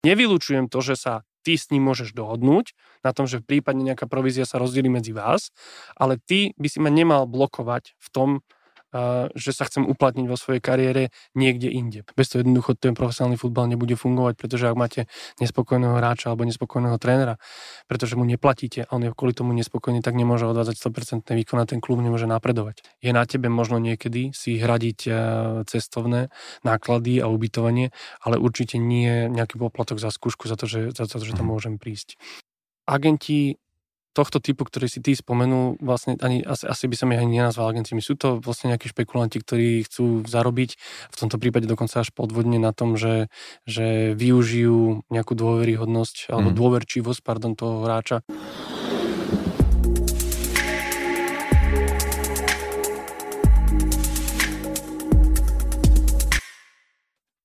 Nevylučujem to, že sa ty s ním môžeš dohodnúť na tom, že prípadne nejaká provízia sa rozdelí medzi vás, ale ty by si ma nemal blokovať v tom, že sa chcem uplatniť vo svojej kariére niekde inde. Bez toho jednoducho ten profesionálny futbal nebude fungovať, pretože ak máte nespokojného hráča alebo nespokojného trénera, pretože mu neplatíte a on je kvôli tomu nespokojný, tak nemôže odvádzať 100% výkon a ten klub nemôže napredovať. Je na tebe možno niekedy si hradiť e, cestovné náklady a ubytovanie, ale určite nie nejaký poplatok za skúšku za to, že, za to, že tam mhm. môžem prísť. Agenti tohto typu, ktorý si ty spomenul, vlastne ani, asi, asi by som ich ani nenazval agenciami. Sú to vlastne nejakí špekulanti, ktorí chcú zarobiť, v tomto prípade dokonca až podvodne na tom, že, že využijú nejakú dôveryhodnosť alebo mm. dôverčivosť pardon, toho hráča.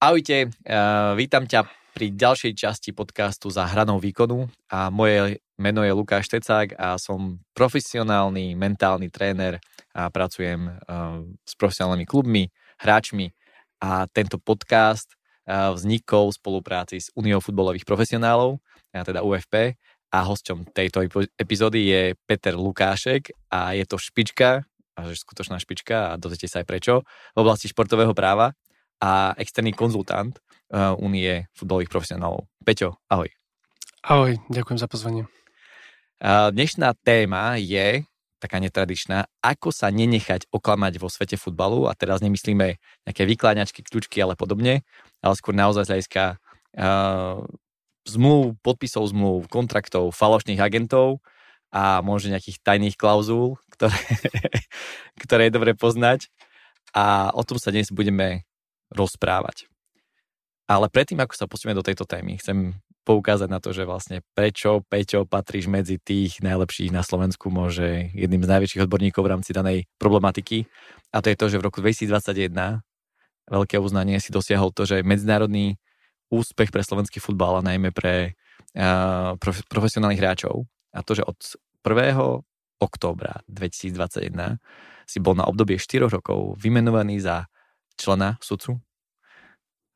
Ahojte, uh, vítam ťa pri ďalšej časti podcastu za hranou výkonu. A moje meno je Lukáš Tecák a som profesionálny mentálny tréner a pracujem uh, s profesionálnymi klubmi, hráčmi. A tento podcast uh, vznikol v spolupráci s Uniou futbolových profesionálov, a teda UFP a hosťom tejto epizódy je Peter Lukášek a je to špička, a že skutočná špička a dozviete sa aj prečo, v oblasti športového práva. A externý konzultant uh, Unie futbolových profesionálov. Peťo, ahoj. Ahoj, ďakujem za pozvanie. Uh, dnešná téma je taká netradičná, ako sa nenechať oklamať vo svete futbalu a teraz nemyslíme nejaké vykláňačky, kľúčky, ale podobne, ale skôr naozaj z hľadiska uh, zmluv, podpisov zmluv, kontraktov, falošných agentov a možno nejakých tajných klauzúl, ktoré, ktoré je dobre poznať a o tom sa dnes budeme rozprávať. Ale predtým, ako sa pustíme do tejto témy, chcem poukázať na to, že vlastne prečo, Peťo, patríš medzi tých najlepších na Slovensku, môže jedným z najväčších odborníkov v rámci danej problematiky. A to je to, že v roku 2021 veľké uznanie si dosiahol to, že medzinárodný úspech pre slovenský futbal a najmä pre uh, prof, profesionálnych hráčov a to, že od 1. októbra 2021 si bol na obdobie 4 rokov vymenovaný za člena sudcu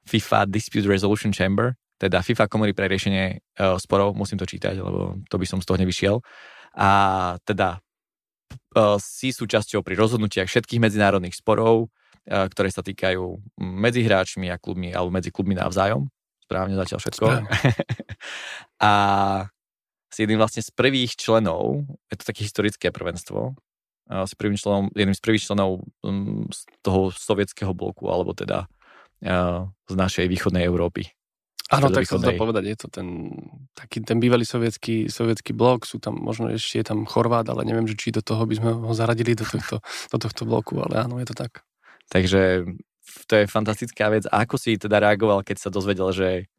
FIFA Dispute Resolution Chamber, teda FIFA komory pre riešenie uh, sporov, musím to čítať, lebo to by som z toho nevyšiel. A teda uh, si súčasťou pri rozhodnutiach všetkých medzinárodných sporov, uh, ktoré sa týkajú medzi hráčmi a klubmi, alebo medzi klubmi navzájom. Správne zatiaľ všetko. a si jedným vlastne z prvých členov, je to také historické prvenstvo, si prvým členom, jedným z prvých členov um, z toho sovietského bloku, alebo teda z našej východnej Európy. Áno, tak som to povedať, je to ten, taký ten bývalý sovietský, sovietský blok, sú tam, možno ešte je tam Chorvát, ale neviem, že či do toho by sme ho zaradili do tohto, do tohto bloku, ale áno, je to tak. Takže to je fantastická vec. A ako si teda reagoval, keď sa dozvedel, že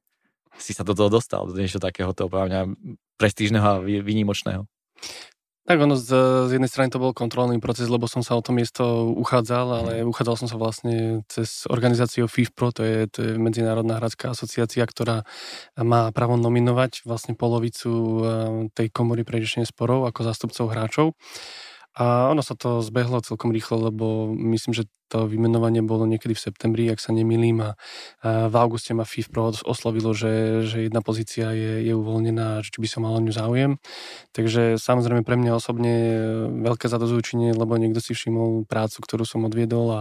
si sa do toho dostal, do niečo takého toho prestížneho a výnimočného? Tak ono z, z jednej strany to bol kontrolný proces, lebo som sa o to miesto uchádzal, ale mhm. uchádzal som sa vlastne cez organizáciu FIFPro, to je, to je Medzinárodná hradská asociácia, ktorá má právo nominovať vlastne polovicu eh, tej komory pre riešenie sporov ako zástupcov hráčov. A ono sa to zbehlo celkom rýchlo, lebo myslím, že to vymenovanie bolo niekedy v septembri, ak sa nemýlim a, v auguste ma FIFPro oslovilo, že, že jedna pozícia je, je uvoľnená, či by som mal o ňu záujem. Takže samozrejme pre mňa osobne veľké zadozúčenie, lebo niekto si všimol prácu, ktorú som odviedol a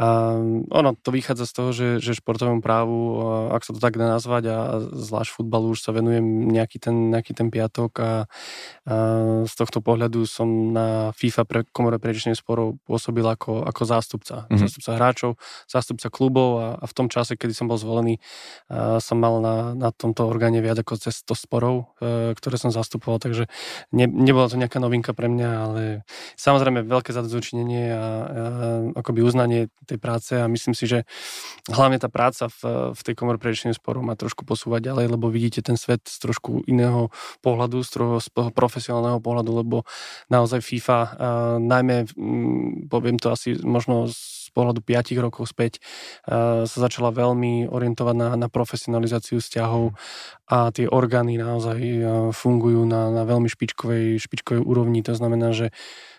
a ono to vychádza z toho, že, že športovému právu, ak sa to tak dá nazvať, a zvlášť futbalu už sa venujem nejaký ten, nejaký ten piatok a, a z tohto pohľadu som na FIFA pre komore pre sporov pôsobil ako, ako zástupca. Mm-hmm. Zástupca hráčov, zástupca klubov a, a v tom čase, kedy som bol zvolený, a som mal na, na tomto orgáne viac ako cez 100 sporov, e, ktoré som zastupoval, takže ne, nebola to nejaká novinka pre mňa, ale samozrejme veľké zadozučinenie a, a akoby uznanie tej práce a myslím si, že hlavne tá práca v, v tej komore pre riešenie sporov má trošku posúvať ďalej, lebo vidíte ten svet z trošku iného pohľadu, z toho profesionálneho pohľadu, lebo naozaj FIFA, a najmä, m, poviem to asi možno z pohľadu 5 rokov späť sa začala veľmi orientovať na, na profesionalizáciu vzťahov a tie orgány naozaj fungujú na, na veľmi špičkovej, špičkovej úrovni. To znamená, že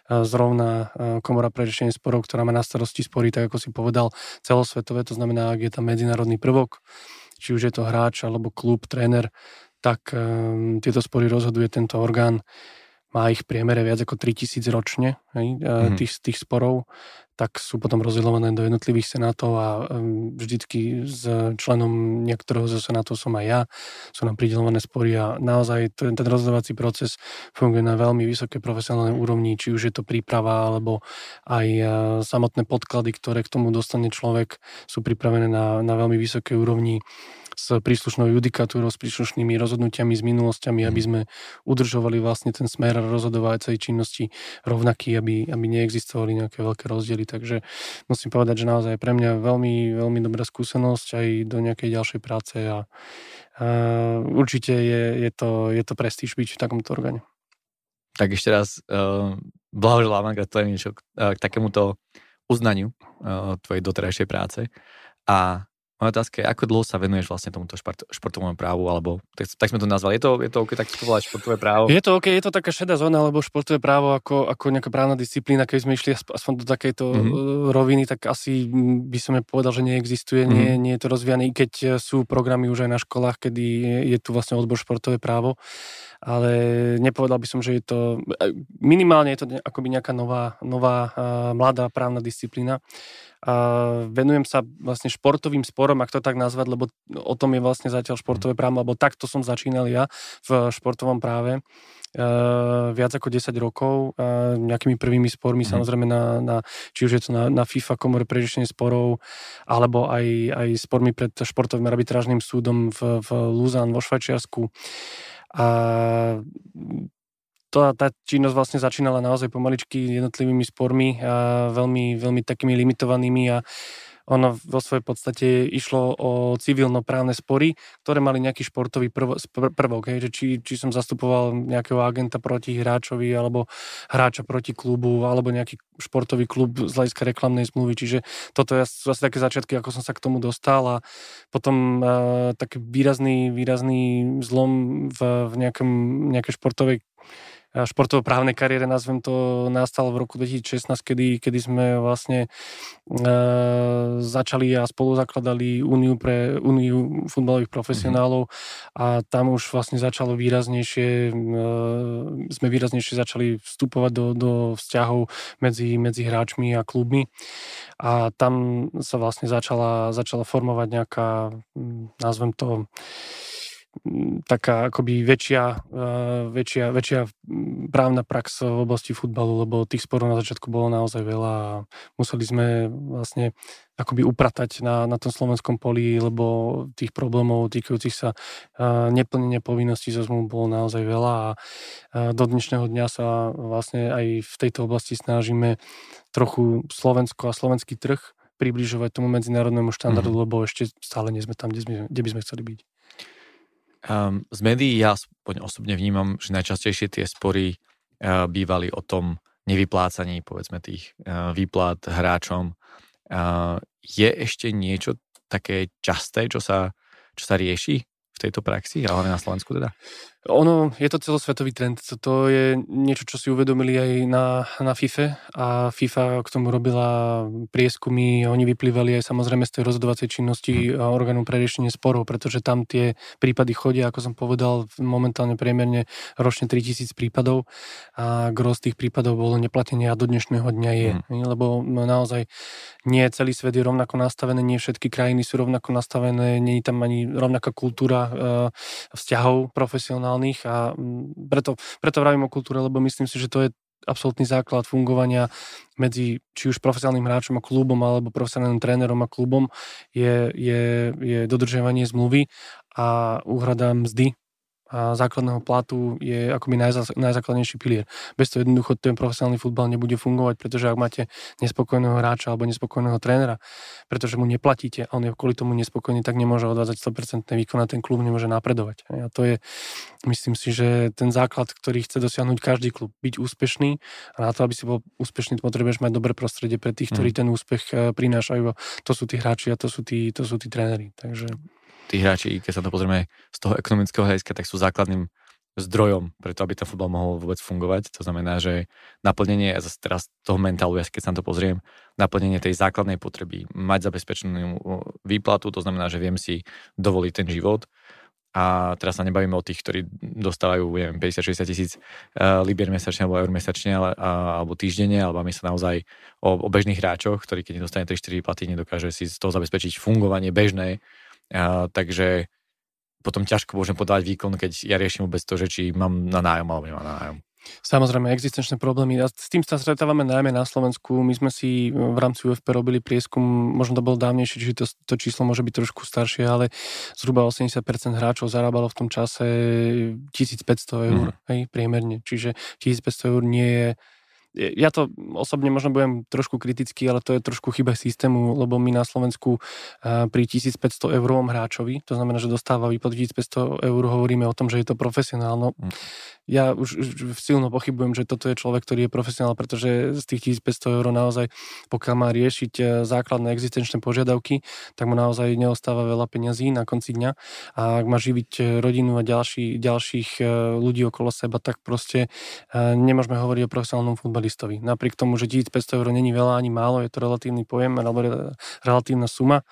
zrovna komora pre riešenie sporov, ktorá má na starosti spory, tak ako si povedal, celosvetové, to znamená, ak je tam medzinárodný prvok, či už je to hráč alebo klub, tréner, tak um, tieto spory rozhoduje tento orgán. Má ich priemere viac ako 3000 ročne, hej, mm-hmm. tých, tých sporov tak sú potom rozdeľované do jednotlivých senátov a vždycky s členom niektorého zo senátov som aj ja. Sú nám pridelované spory a naozaj ten, ten rozhodovací proces funguje na veľmi vysokej profesionálnej úrovni, či už je to príprava alebo aj e, samotné podklady, ktoré k tomu dostane človek, sú pripravené na, na veľmi vysokej úrovni s príslušnou judikatúrou, s príslušnými rozhodnutiami, s minulosťami, aby sme udržovali vlastne ten smer rozhodovacej činnosti rovnaký, aby, aby neexistovali nejaké veľké rozdiely. Takže musím povedať, že naozaj pre mňa veľmi, veľmi dobrá skúsenosť aj do nejakej ďalšej práce a, a určite je, je, to, je to prestíž byť v takomto orgáne. Tak ešte raz uh, blahoželám a gratulujem niečo k, uh, k takémuto uznaniu uh, tvojej doterajšej práce. A moja otázka je, ako dlho sa venuješ vlastne tomuto šport, športovému právu, alebo tak, tak sme to nazvali. Je to, je to OK tak povedať športové právo? Je to OK, je to taká šedá zóna, lebo športové právo ako, ako nejaká právna disciplína, keď sme išli aspoň do takejto mm-hmm. roviny, tak asi by som povedal, že neexistuje, mm-hmm. nie, nie je to rozvíjané, i keď sú programy už aj na školách, kedy je, je tu vlastne odbor športové právo ale nepovedal by som, že je to, minimálne je to akoby nejaká nová, nová mladá právna disciplína. A venujem sa vlastne športovým sporom, ak to tak nazvať, lebo o tom je vlastne zatiaľ športové právo, alebo takto som začínal ja v športovom práve. Uh, viac ako 10 rokov uh, nejakými prvými spormi, mm. samozrejme na, na, či už je to na, na FIFA komore pre riešenie sporov, alebo aj, aj spormi pred športovým arbitrážnym súdom v, v Luzán vo Švajčiarsku. A to, tá činnosť vlastne začínala naozaj pomaličky jednotlivými spormi a veľmi, veľmi takými limitovanými a ono vo svojej podstate išlo o civilnoprávne spory, ktoré mali nejaký športový prv, prvok, hej, že či, či som zastupoval nejakého agenta proti hráčovi, alebo hráča proti klubu, alebo nejaký športový klub z hľadiska reklamnej zmluvy, čiže toto sú asi také začiatky, ako som sa k tomu dostal a potom uh, taký výrazný, výrazný zlom v, v nejakom, nejakej športovej športovo-právnej kariére, nazvem to, nastal v roku 2016, kedy, kedy sme vlastne e, začali a spolu zakladali Úniu pre Úniu futbalových profesionálov mm-hmm. a tam už vlastne začalo výraznejšie, e, sme výraznejšie začali vstupovať do, do vzťahov medzi, medzi hráčmi a klubmi a tam sa vlastne začala, začala formovať nejaká, nazvem to, taká akoby väčšia, uh, väčšia, väčšia právna prax v oblasti futbalu, lebo tých sporov na začiatku bolo naozaj veľa a museli sme vlastne akoby upratať na, na tom slovenskom poli, lebo tých problémov týkajúcich sa uh, neplnenia povinností zo zmluv bolo naozaj veľa a uh, do dnešného dňa sa vlastne aj v tejto oblasti snažíme trochu Slovensko a slovenský trh približovať tomu medzinárodnému štandardu, mm-hmm. lebo ešte stále nie sme tam, kde, sme, kde by sme chceli byť. Um, z médií ja osobne vnímam, že najčastejšie tie spory uh, bývali o tom nevyplácaní, povedzme, tých uh, výplat hráčom. Uh, je ešte niečo také časté, čo sa, čo sa rieši v tejto praxi, ale na Slovensku teda? Ono, je to celosvetový trend. To je niečo, čo si uvedomili aj na, na FIFA a FIFA k tomu robila prieskumy. Oni vyplývali aj samozrejme z tej rozhodovacej činnosti hm. orgánu pre riešenie sporov, pretože tam tie prípady chodia, ako som povedal, momentálne priemerne ročne 3000 prípadov a gros tých prípadov bolo neplatenie a do dnešného dňa je. Hmm. Lebo naozaj nie celý svet je rovnako nastavený, nie všetky krajiny sú rovnako nastavené, nie je tam ani rovnaká kultúra e, vzťahov profesionálnych profesionálnych a mm, preto, preto vravím o kultúre, lebo myslím si, že to je absolútny základ fungovania medzi či už profesionálnym hráčom a klubom alebo profesionálnym trénerom a klubom je, je, je dodržiavanie zmluvy a úhrada mzdy základného platu je akoby najzá, najzákladnejší pilier. Bez toho jednoducho ten profesionálny futbal nebude fungovať, pretože ak máte nespokojného hráča alebo nespokojného trénera, pretože mu neplatíte a on je kvôli tomu nespokojný, tak nemôže odvádzať 100% výkon a ten klub nemôže napredovať. A to je, myslím si, že ten základ, ktorý chce dosiahnuť každý klub, byť úspešný a na to, aby si bol úspešný, potrebuješ mať dobré prostredie pre tých, ktorí mm. ten úspech eh, prinášajú. To sú tí hráči a to sú tí, to sú tí tréneri. Takže tí hráči, keď sa to pozrieme z toho ekonomického hľadiska, tak sú základným zdrojom preto, aby ten futbal mohol vôbec fungovať. To znamená, že naplnenie, zase teraz toho mentálu, ja keď sa na to pozriem, naplnenie tej základnej potreby, mať zabezpečenú výplatu, to znamená, že viem si dovoliť ten život, a teraz sa nebavíme o tých, ktorí dostávajú 50-60 tisíc uh, libier mesačne alebo eur mesačne ale, alebo týždenne, alebo my sa naozaj o, o bežných hráčoch, ktorí keď dostane 3-4 platy, nedokáže si z toho zabezpečiť fungovanie bežné. Takže potom ťažko môžem podávať výkon, keď ja riešim vôbec to, že či mám na nájom alebo nemám na nájom. Samozrejme, existenčné problémy. A s tým sa stretávame najmä na Slovensku. My sme si v rámci UFP robili prieskum, možno to bol dávnejšie, čiže to, to číslo môže byť trošku staršie, ale zhruba 80% hráčov zarábalo v tom čase 1500 eur, mm. hej, priemerne. Čiže 1500 eur nie je ja to osobne možno budem trošku kritický, ale to je trošku chyba systému, lebo my na Slovensku pri 1500 eurovom hráčovi, to znamená, že dostáva výplatu 1500 eur, hovoríme o tom, že je to profesionálno. Mm ja už, už silno pochybujem, že toto je človek, ktorý je profesionál, pretože z tých 1500 eur naozaj, pokiaľ má riešiť e, základné existenčné požiadavky, tak mu naozaj neostáva veľa peňazí na konci dňa. A ak má živiť e, rodinu a ďalší, ďalších ľudí okolo seba, tak proste nemôžeme hovoriť o profesionálnom futbalistovi. Napriek tomu, že 1500 eur není veľa ani málo, je to relatívny pojem alebo relatívna suma,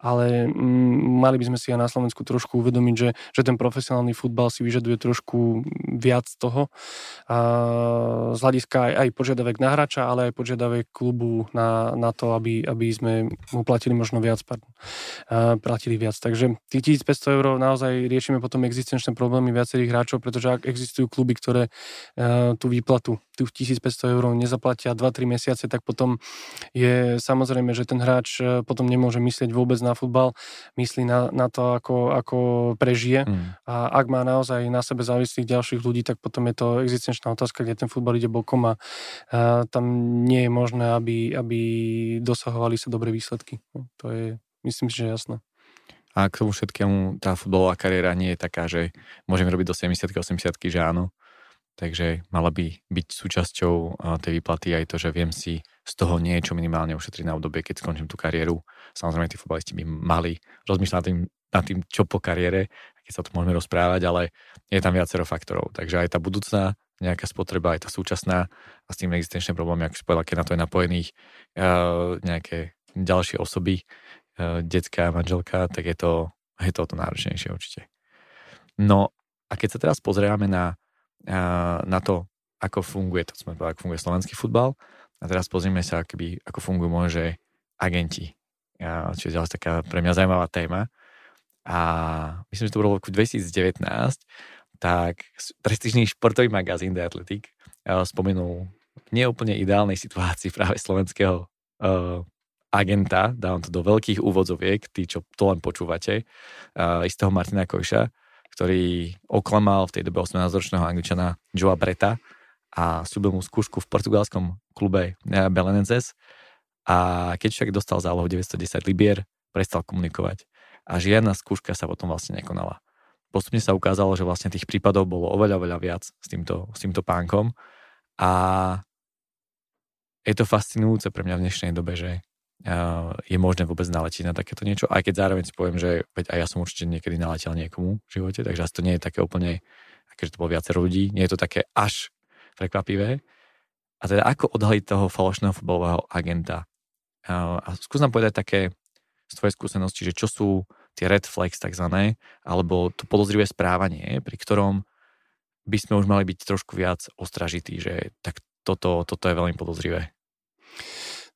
ale mm, mali by sme si aj na Slovensku trošku uvedomiť, že, že ten profesionálny futbal si vyžaduje trošku viac toho. A z hľadiska aj, aj požiadavek na hráča, ale aj požiadavek klubu na, na to, aby, aby sme mu platili možno viac, pardon, a platili viac. Takže tých 1500 eur naozaj riešime potom existenčné problémy viacerých hráčov, pretože ak existujú kluby, ktoré a, tú výplatu tých 1500 eur nezaplatia 2-3 mesiace, tak potom je samozrejme, že ten hráč e, potom nemôže myslieť vôbec na futbal, myslí na, na to, ako, ako prežije mm. a ak má naozaj na sebe závislých ďalších ľudí, tak potom je to existenčná otázka, kde ten futbal ide bokom a, a tam nie je možné, aby, aby dosahovali sa dobré výsledky. No, to je, myslím si, že jasné. A k tomu všetkému tá futbalová kariéra nie je taká, že môžeme robiť do 70 80 že áno, takže mala by byť súčasťou tej výplaty aj to, že viem si z toho niečo minimálne ušetriť na obdobie, keď skončím tú kariéru. Samozrejme, tí futbalisti by mali rozmýšľať nad tým, nad tým, čo po kariére, keď sa o tom môžeme rozprávať, ale je tam viacero faktorov. Takže aj tá budúcna nejaká spotreba, aj tá súčasná a s tým existenčné problémy, ako si povedal, keď na to je napojených uh, nejaké ďalšie osoby, uh, detská manželka, tak je to, je to o to náročnejšie určite. No a keď sa teraz pozrieme na na to, ako funguje, to sme povedali, ako funguje slovenský futbal. A teraz pozrieme sa, akby, ako fungujú môže agenti. Čo je ďalšia taká pre mňa zaujímavá téma. A myslím, že to bolo v roku 2019, tak prestížný športový magazín The Athletic spomenul v neúplne ideálnej situácii práve slovenského uh, agenta, dávam to do veľkých úvodzoviek, tí, čo to len počúvate, uh, istého Martina Kojša, ktorý oklamal v tej dobe 18-ročného angličana Joa Breta a súbil mu skúšku v portugalskom klube eh, Belenenses. A keď však dostal zálohu 910 libier, prestal komunikovať. A žiadna skúška sa potom vlastne nekonala. Postupne sa ukázalo, že vlastne tých prípadov bolo oveľa, oveľa viac s týmto, s týmto pánkom. A je to fascinujúce pre mňa v dnešnej dobe, že je možné vôbec naletiť na takéto niečo, aj keď zároveň si poviem, že veď aj ja som určite niekedy naletel niekomu v živote, takže asi to nie je také úplne, akože to bolo viacero ľudí, nie je to také až prekvapivé. A teda ako odhaliť toho falošného futbalového agenta? A skús nám povedať také z tvojej skúsenosti, že čo sú tie red flags takzvané, alebo to podozrivé správanie, pri ktorom by sme už mali byť trošku viac ostražití, že tak toto, toto je veľmi podozrivé.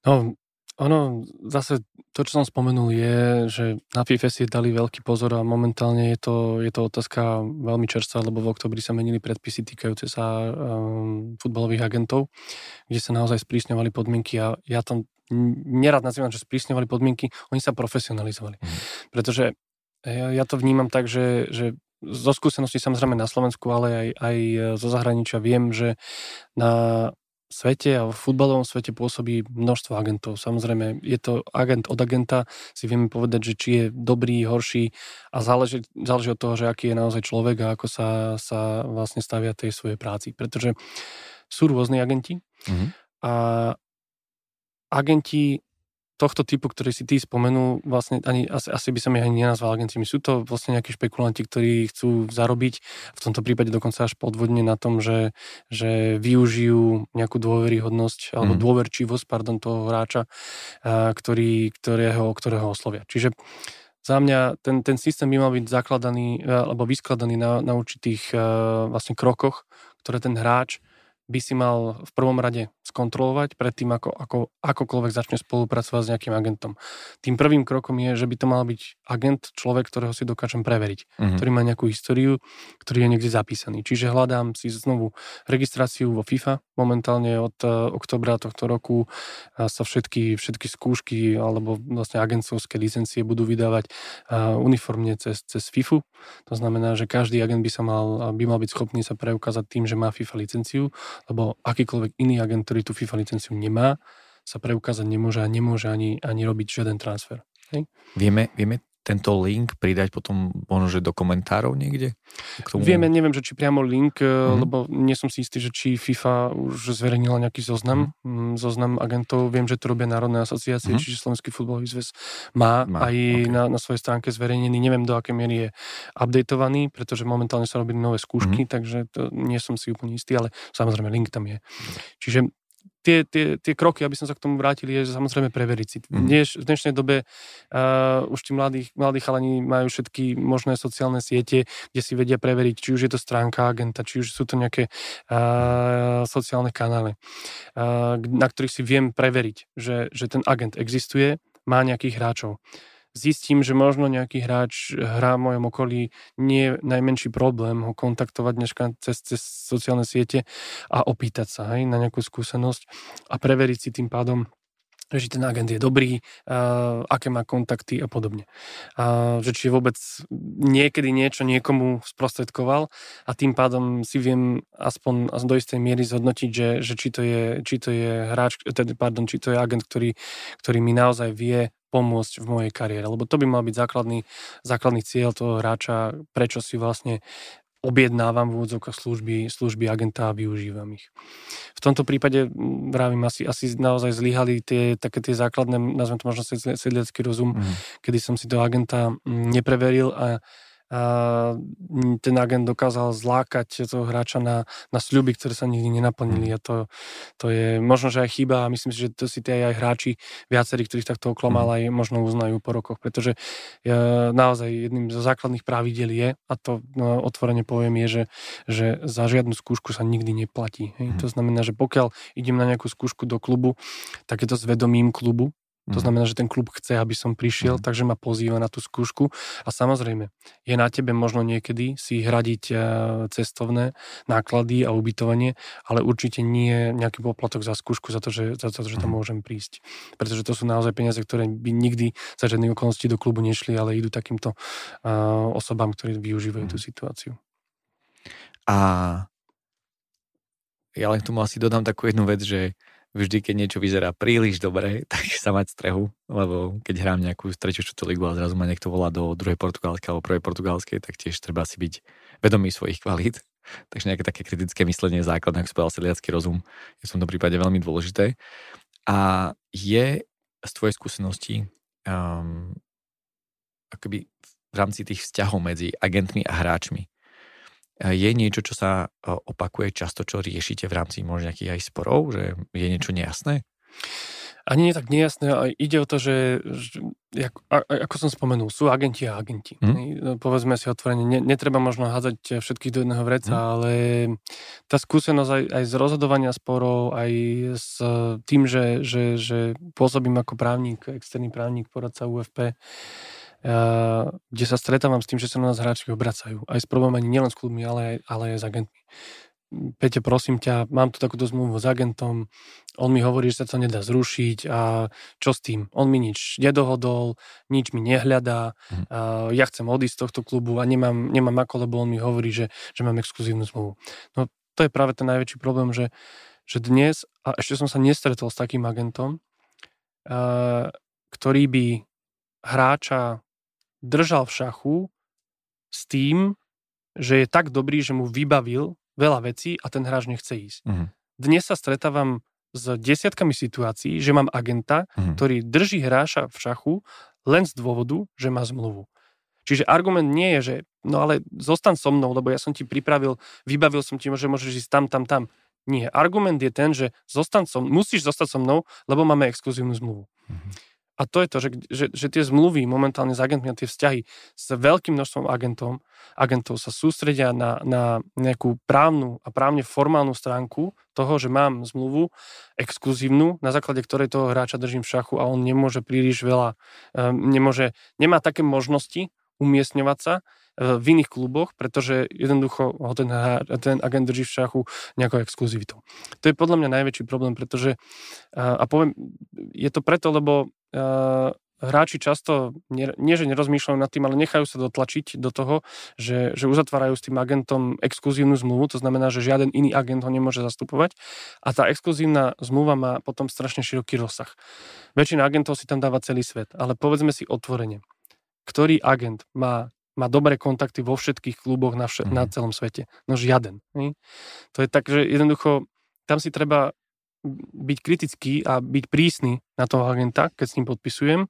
No, ono, zase to, čo som spomenul, je, že na FIFA si dali veľký pozor a momentálne je to, je to otázka veľmi čerstvá, lebo v oktobri sa menili predpisy týkajúce sa um, futbalových agentov, kde sa naozaj sprísňovali podmienky a ja tam nerad nazývam, že sprísňovali podmienky, oni sa profesionalizovali. Mm. Pretože ja, ja to vnímam tak, že, že zo skúsenosti samozrejme na Slovensku, ale aj, aj zo zahraničia viem, že na svete a v futbalovom svete pôsobí množstvo agentov. Samozrejme, je to agent od agenta, si vieme povedať, že či je dobrý, horší a záleží, záleží od toho, že aký je naozaj človek a ako sa, sa vlastne stavia tej svojej práci. Pretože sú rôzni agenti mm-hmm. a agenti tohto typu, ktorý si ty spomenul, vlastne ani, asi, asi by som ich ani nenazval agentmi. Sú to vlastne nejakí špekulanti, ktorí chcú zarobiť, v tomto prípade dokonca až podvodne na tom, že, že využijú nejakú dôveryhodnosť alebo mm. dôverčivosť pardon, toho hráča, ktorý, ktorého, ktorého oslovia. Čiže za mňa ten, ten systém by mal byť zakladaný alebo vyskladaný na, na určitých vlastne krokoch, ktoré ten hráč by si mal v prvom rade skontrolovať predtým, ako, ako akokoľvek začne spolupracovať s nejakým agentom. Tým prvým krokom je, že by to mal byť agent, človek, ktorého si dokážem preveriť, mm-hmm. ktorý má nejakú históriu, ktorý je niekde zapísaný. Čiže hľadám si znovu registráciu vo FIFA. Momentálne od uh, oktobra tohto roku uh, sa všetky, všetky skúšky alebo vlastne agentovské licencie budú vydávať uh, uniformne cez, cez FIFU. To znamená, že každý agent by sa mal, by mal byť schopný sa preukázať tým, že má FIFA licenciu lebo akýkoľvek iný agent, ktorý tú FIFA licenciu nemá, sa preukázať nemôže a nemôže ani, ani robiť žiaden transfer. Hej? Vieme, vieme tento link pridať potom možno, že do komentárov niekde? K tomu... Vieme, neviem, že či priamo link, mm-hmm. lebo nie som si istý, že či FIFA už zverejnila nejaký zoznam, mm-hmm. zoznam agentov. Viem, že to robia Národné asociácie, mm-hmm. čiže Slovenský futbalový zväz má, má aj okay. na, na svojej stránke zverejnený. Neviem, do akej miery je updateovaný, pretože momentálne sa robili nové skúšky, mm-hmm. takže to nie som si úplne istý, ale samozrejme link tam je. Čiže tie, tie, tie kroky, aby som sa k tomu vrátil, je samozrejme preveriť si. Mm. Dneš, v dnešnej dobe uh, už tí mladí, mladí chalani majú všetky možné sociálne siete, kde si vedia preveriť, či už je to stránka agenta, či už sú to nejaké uh, sociálne kanály, uh, na ktorých si viem preveriť, že, že ten agent existuje, má nejakých hráčov zistím, že možno nejaký hráč hrá v mojom okolí, nie je najmenší problém ho kontaktovať dneska cez, cez sociálne siete a opýtať sa hej, na nejakú skúsenosť a preveriť si tým pádom, že ten agent je dobrý, uh, aké má kontakty a podobne. Uh, že či vôbec niekedy niečo niekomu sprostredkoval a tým pádom si viem aspoň do istej miery zhodnotiť, že, že či, to je, či to je hráč, teda, pardon, či to je agent, ktorý, ktorý mi naozaj vie pomôcť v mojej kariére, lebo to by mal byť základný, základný cieľ toho hráča, prečo si vlastne objednávam v úvodzovkách služby, služby agenta a využívam ich. V tomto prípade, vravím, asi, asi naozaj zlyhali tie, také tie základné, nazvem to možno sedliacký rozum, mm. kedy som si toho agenta nepreveril a ten agent dokázal zlákať toho hráča na, na sľuby, ktoré sa nikdy nenaplnili a to, to je možno, že aj chyba a myslím si, že to si tie aj hráči viacerí, ktorých takto oklamal aj možno uznajú po rokoch, pretože ja, naozaj jedným zo základných pravidel je, a to no, otvorene poviem, je, že, že za žiadnu skúšku sa nikdy neplatí. Hej? To znamená, že pokiaľ idem na nejakú skúšku do klubu, tak je to s vedomím klubu, to mhm. znamená, že ten klub chce, aby som prišiel, mm. takže ma pozýva na tú skúšku. A samozrejme, je na tebe možno niekedy si hradiť e, cestovné náklady a ubytovanie, ale určite nie nejaký poplatok za skúšku, za to, že, za to, že tam mhm. môžem prísť. Pretože to sú naozaj peniaze, ktoré by nikdy za žiadne okolnosti do klubu nešli, ale idú takýmto uh, osobám, ktorí využívajú mm. tú situáciu. A ja len k tomu asi dodám takú jednu vec, že vždy, keď niečo vyzerá príliš dobre, tak sa mať strehu, lebo keď hrám nejakú tretiu čtvrtú ligu a zrazu ma niekto volá do druhej portugalskej alebo prvej portugalskej, tak tiež treba si byť vedomý svojich kvalít. Takže nejaké také kritické myslenie základné, ako povedal sedliacký rozum, je v tomto prípade veľmi dôležité. A je z tvojej skúsenosti um, akoby v rámci tých vzťahov medzi agentmi a hráčmi je niečo, čo sa e, opakuje často, čo riešite v rámci možno nejakých aj sporov, že je niečo nejasné? Ani nie tak nejasné, ale ide o to, že, že ako, ako som spomenul, sú agenti a agenti. Mm. Povedzme si otvorene, ne, netreba možno hádzať všetkých do jedného vreca, mm. ale tá skúsenosť aj, aj z rozhodovania sporov, aj s tým, že, že, že pôsobím ako právnik, externý právnik, poradca UFP, kde sa stretávam s tým, že sa na nás hráči obracajú. Aj s problémami nielen s klubmi, ale aj, ale aj s agentmi. Peťo, prosím ťa, mám tu takúto zmluvu s agentom, on mi hovorí, že sa to nedá zrušiť a čo s tým? On mi nič nedohodol, nič mi nehľadá, mm. a ja chcem odísť z tohto klubu a nemám, nemám ako, lebo on mi hovorí, že, že mám exkluzívnu zmluvu. No to je práve ten najväčší problém, že, že dnes, a ešte som sa nestretol s takým agentom, a, ktorý by hráča držal v šachu s tým, že je tak dobrý, že mu vybavil veľa vecí a ten hráč nechce ísť. Uh-huh. Dnes sa stretávam s desiatkami situácií, že mám agenta, mm. ktorý drží hráša v šachu len z dôvodu, že má zmluvu. Čiže argument nie je, že no ale zostan so mnou, lebo ja som ti pripravil, vybavil som ti, že môžeš ísť tam, tam, tam. Nie. Argument je ten, že zostan som, musíš zostať so mnou, lebo máme exkluzívnu zmluvu. Mm-hmm. A to je to, že, že, že tie zmluvy momentálne s agentmi a tie vzťahy s veľkým množstvom agentom, agentov sa sústredia na, na nejakú právnu a právne formálnu stránku toho, že mám zmluvu exkluzívnu, na základe ktorej toho hráča držím v šachu a on nemôže príliš veľa, um, nemôže, nemá také možnosti umiestňovať sa v iných kluboch, pretože jednoducho ho ten, ten agent drží v šachu nejakou exkluzivitou. To je podľa mňa najväčší problém, pretože, a poviem, je to preto, lebo hráči často nie, že nerozmýšľajú nad tým, ale nechajú sa dotlačiť do toho, že, že uzatvárajú s tým agentom exkluzívnu zmluvu, to znamená, že žiaden iný agent ho nemôže zastupovať a tá exkluzívna zmluva má potom strašne široký rozsah. Väčšina agentov si tam dáva celý svet, ale povedzme si otvorene, ktorý agent má má dobré kontakty vo všetkých kluboch na, vš- mm. na celom svete. No žiaden. Ne? To je tak, že jednoducho tam si treba byť kritický a byť prísny na toho agenta, keď s ním podpisujem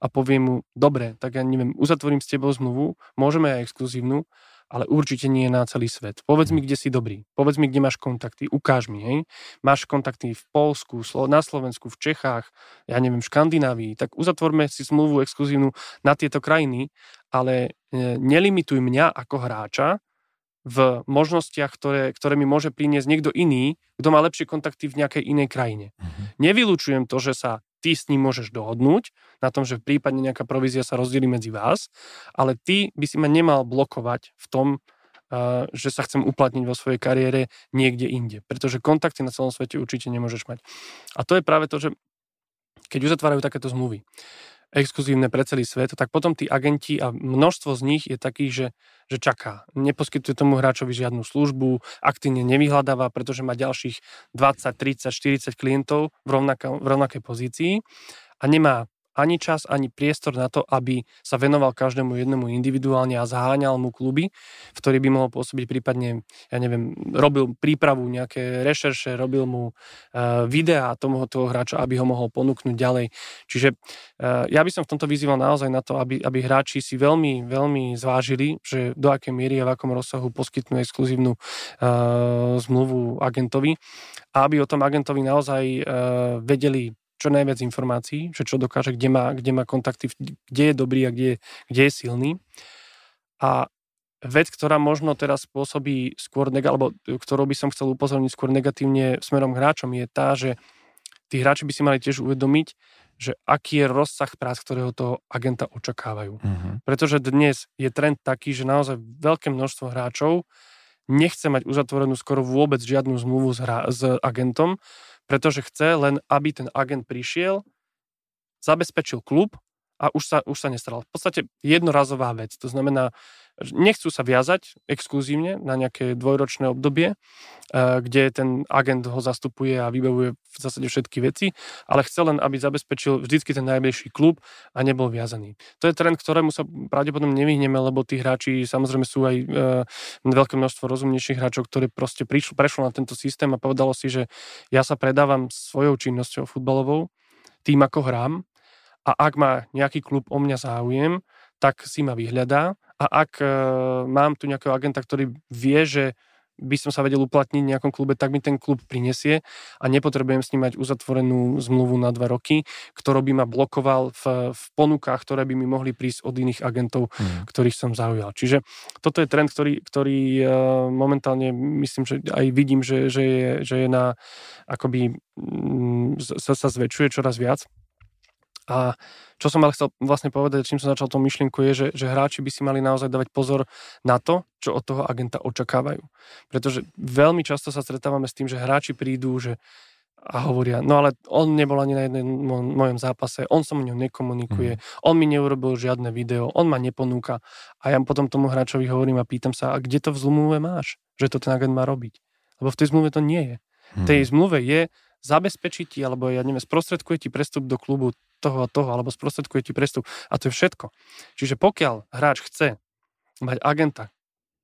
a poviem mu, dobre, tak ja neviem, uzatvorím s tebou zmluvu, môžeme aj exkluzívnu, ale určite nie na celý svet. Povedz mi, kde si dobrý. Povedz mi, kde máš kontakty. Ukáž mi, hej. Máš kontakty v Polsku, na Slovensku, v Čechách, ja neviem, v Škandinávii. Tak uzatvorme si zmluvu exkluzívnu na tieto krajiny, ale e, nelimituj mňa ako hráča v možnostiach, ktoré, ktoré mi môže priniesť niekto iný, kto má lepšie kontakty v nejakej inej krajine. Uh-huh. Nevylučujem to, že sa ty s ním môžeš dohodnúť na tom, že v prípadne nejaká provízia sa rozdelí medzi vás, ale ty by si ma nemal blokovať v tom, uh, že sa chcem uplatniť vo svojej kariére niekde inde. Pretože kontakty na celom svete určite nemôžeš mať. A to je práve to, že keď uzatvárajú takéto zmluvy, exkluzívne pre celý svet, tak potom tí agenti a množstvo z nich je takých, že, že čaká. Neposkytuje tomu hráčovi žiadnu službu, aktívne nevyhľadáva, pretože má ďalších 20, 30, 40 klientov v, rovnaká, v rovnakej pozícii a nemá ani čas, ani priestor na to, aby sa venoval každému jednému individuálne a zaháňal mu kluby, v ktorých by mohol pôsobiť prípadne, ja neviem, robil prípravu, nejaké rešerše, robil mu uh, videá tomu toho hráča, aby ho mohol ponúknuť ďalej. Čiže uh, ja by som v tomto vyzýval naozaj na to, aby, aby hráči si veľmi, veľmi zvážili, že do akej miery a v akom rozsahu poskytnú exkluzívnu uh, zmluvu agentovi a aby o tom agentovi naozaj vedeli čo najviac informácií, že čo dokáže, kde má, kde má kontakty, kde je dobrý a kde, kde je silný. A vec, ktorá možno teraz spôsobí skôr, alebo ktorou by som chcel upozorniť skôr negatívne smerom k hráčom, je tá, že tí hráči by si mali tiež uvedomiť, že aký je rozsah prác, ktorého toho agenta očakávajú. Uh-huh. Pretože dnes je trend taký, že naozaj veľké množstvo hráčov nechce mať uzatvorenú skoro vôbec žiadnu zmluvu s, hra, s agentom, pretože chce len, aby ten agent prišiel, zabezpečil klub a už sa, už sa nestaral. V podstate jednorazová vec. To znamená, nechcú sa viazať exkluzívne na nejaké dvojročné obdobie, eh, kde ten agent ho zastupuje a vybavuje v zásade všetky veci, ale chce len, aby zabezpečil vždycky ten najbližší klub a nebol viazaný. To je trend, ktorému sa pravdepodobne nevyhneme, lebo tí hráči samozrejme sú aj e, veľké množstvo rozumnejších hráčov, ktorí proste prišlo, prešlo na tento systém a povedalo si, že ja sa predávam svojou činnosťou futbalovou, tým ako hrám a ak má nejaký klub o mňa záujem, tak si ma vyhľadá a ak e, mám tu nejakého agenta, ktorý vie, že by som sa vedel uplatniť v nejakom klube, tak mi ten klub prinesie a nepotrebujem s ním mať uzatvorenú zmluvu na dva roky, ktorou by ma blokoval v, v ponukách, ktoré by mi mohli prísť od iných agentov, mm. ktorých som zaujal. Čiže toto je trend, ktorý, ktorý uh, momentálne myslím, že aj vidím, že, že, je, že je na akoby sa, sa zväčšuje čoraz viac. A čo som ale chcel vlastne povedať, čím som začal tú myšlienku, je, že, že hráči by si mali naozaj dávať pozor na to, čo od toho agenta očakávajú. Pretože veľmi často sa stretávame s tým, že hráči prídu, že a hovoria, no ale on nebol ani na jednom mojom zápase, on so mnou nekomunikuje, mm. on mi neurobil žiadne video, on ma neponúka. A ja potom tomu hráčovi hovorím a pýtam sa, a kde to v zmluve máš, že to ten agent má robiť? Lebo v tej zmluve to nie je. V tej mhm. zmluve je zabezpečiť ti, alebo ja neviem, sprostredkuje ti prestup do klubu toho a toho, alebo sprostredkuje ti prestup. A to je všetko. Čiže pokiaľ hráč chce mať agenta,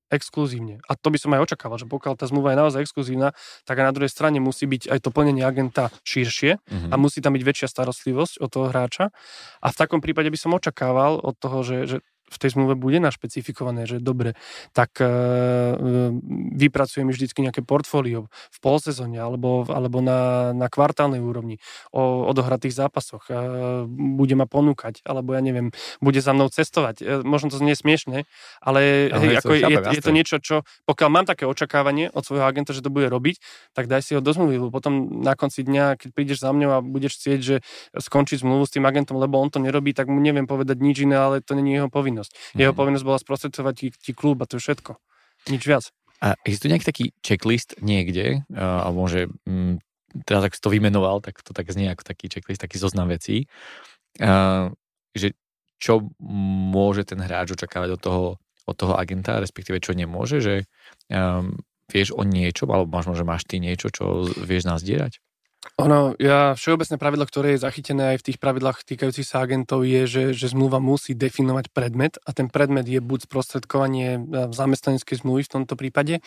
exkluzívne. A to by som aj očakával, že pokiaľ tá zmluva je naozaj exkluzívna, tak aj na druhej strane musí byť aj to plnenie agenta širšie mm-hmm. a musí tam byť väčšia starostlivosť od toho hráča. A v takom prípade by som očakával od toho, že, že v tej zmluve bude našpecifikované, že dobre, tak e, vypracujeme vždycky nejaké portfólio v polsezóne alebo, alebo na, na kvartálnej úrovni o odohratých zápasoch. E, bude ma ponúkať, alebo ja neviem, bude za mnou cestovať. E, možno to nie je smiešne, ale no, hej, ako je, je, je to niečo, čo pokiaľ mám také očakávanie od svojho agenta, že to bude robiť, tak daj si ho do zmluvy, lebo potom na konci dňa, keď prídeš za mňou a budeš chcieť, že skončí zmluvu s tým agentom, lebo on to nerobí, tak mu neviem povedať nič iné, ale to není jeho povinnosť povinnosť. Mm-hmm. Jeho povinnosť bola sprostredcovať ti, ti klub a to je všetko. Nič viac. A existuje nejaký taký checklist niekde, uh, alebo že um, teraz ak si to vymenoval, tak to tak znie ako taký checklist, taký zoznam vecí, uh, že čo môže ten hráč očakávať od toho, od toho agenta, respektíve čo nemôže, že um, vieš o niečom, alebo možno, že máš ty niečo, čo vieš nás dierať? Ono, ja, všeobecné pravidlo, ktoré je zachytené aj v tých pravidlách týkajúcich sa agentov, je, že, že zmluva musí definovať predmet a ten predmet je buď sprostredkovanie v zamestnaneckej zmluvy v tomto prípade,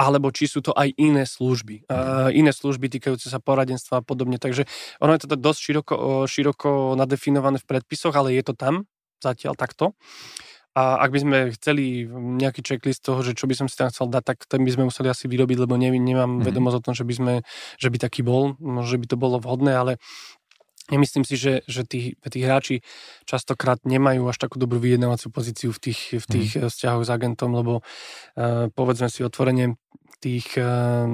alebo či sú to aj iné služby. Uh, iné služby týkajúce sa poradenstva a podobne. Takže ono je to dosť široko, široko nadefinované v predpisoch, ale je to tam zatiaľ takto. A ak by sme chceli nejaký checklist toho, že čo by som si tam chcel dať, tak ten by sme museli asi vyrobiť, lebo ne, nemám mm-hmm. vedomosť o tom, že by, sme, že by taký bol, možno, že by to bolo vhodné, ale Nemyslím si, že, že tí, tí hráči častokrát nemajú až takú dobrú vyjednávaciu pozíciu v tých, v tých mm. vzťahoch s agentom, lebo uh, povedzme si otvorenie tých uh,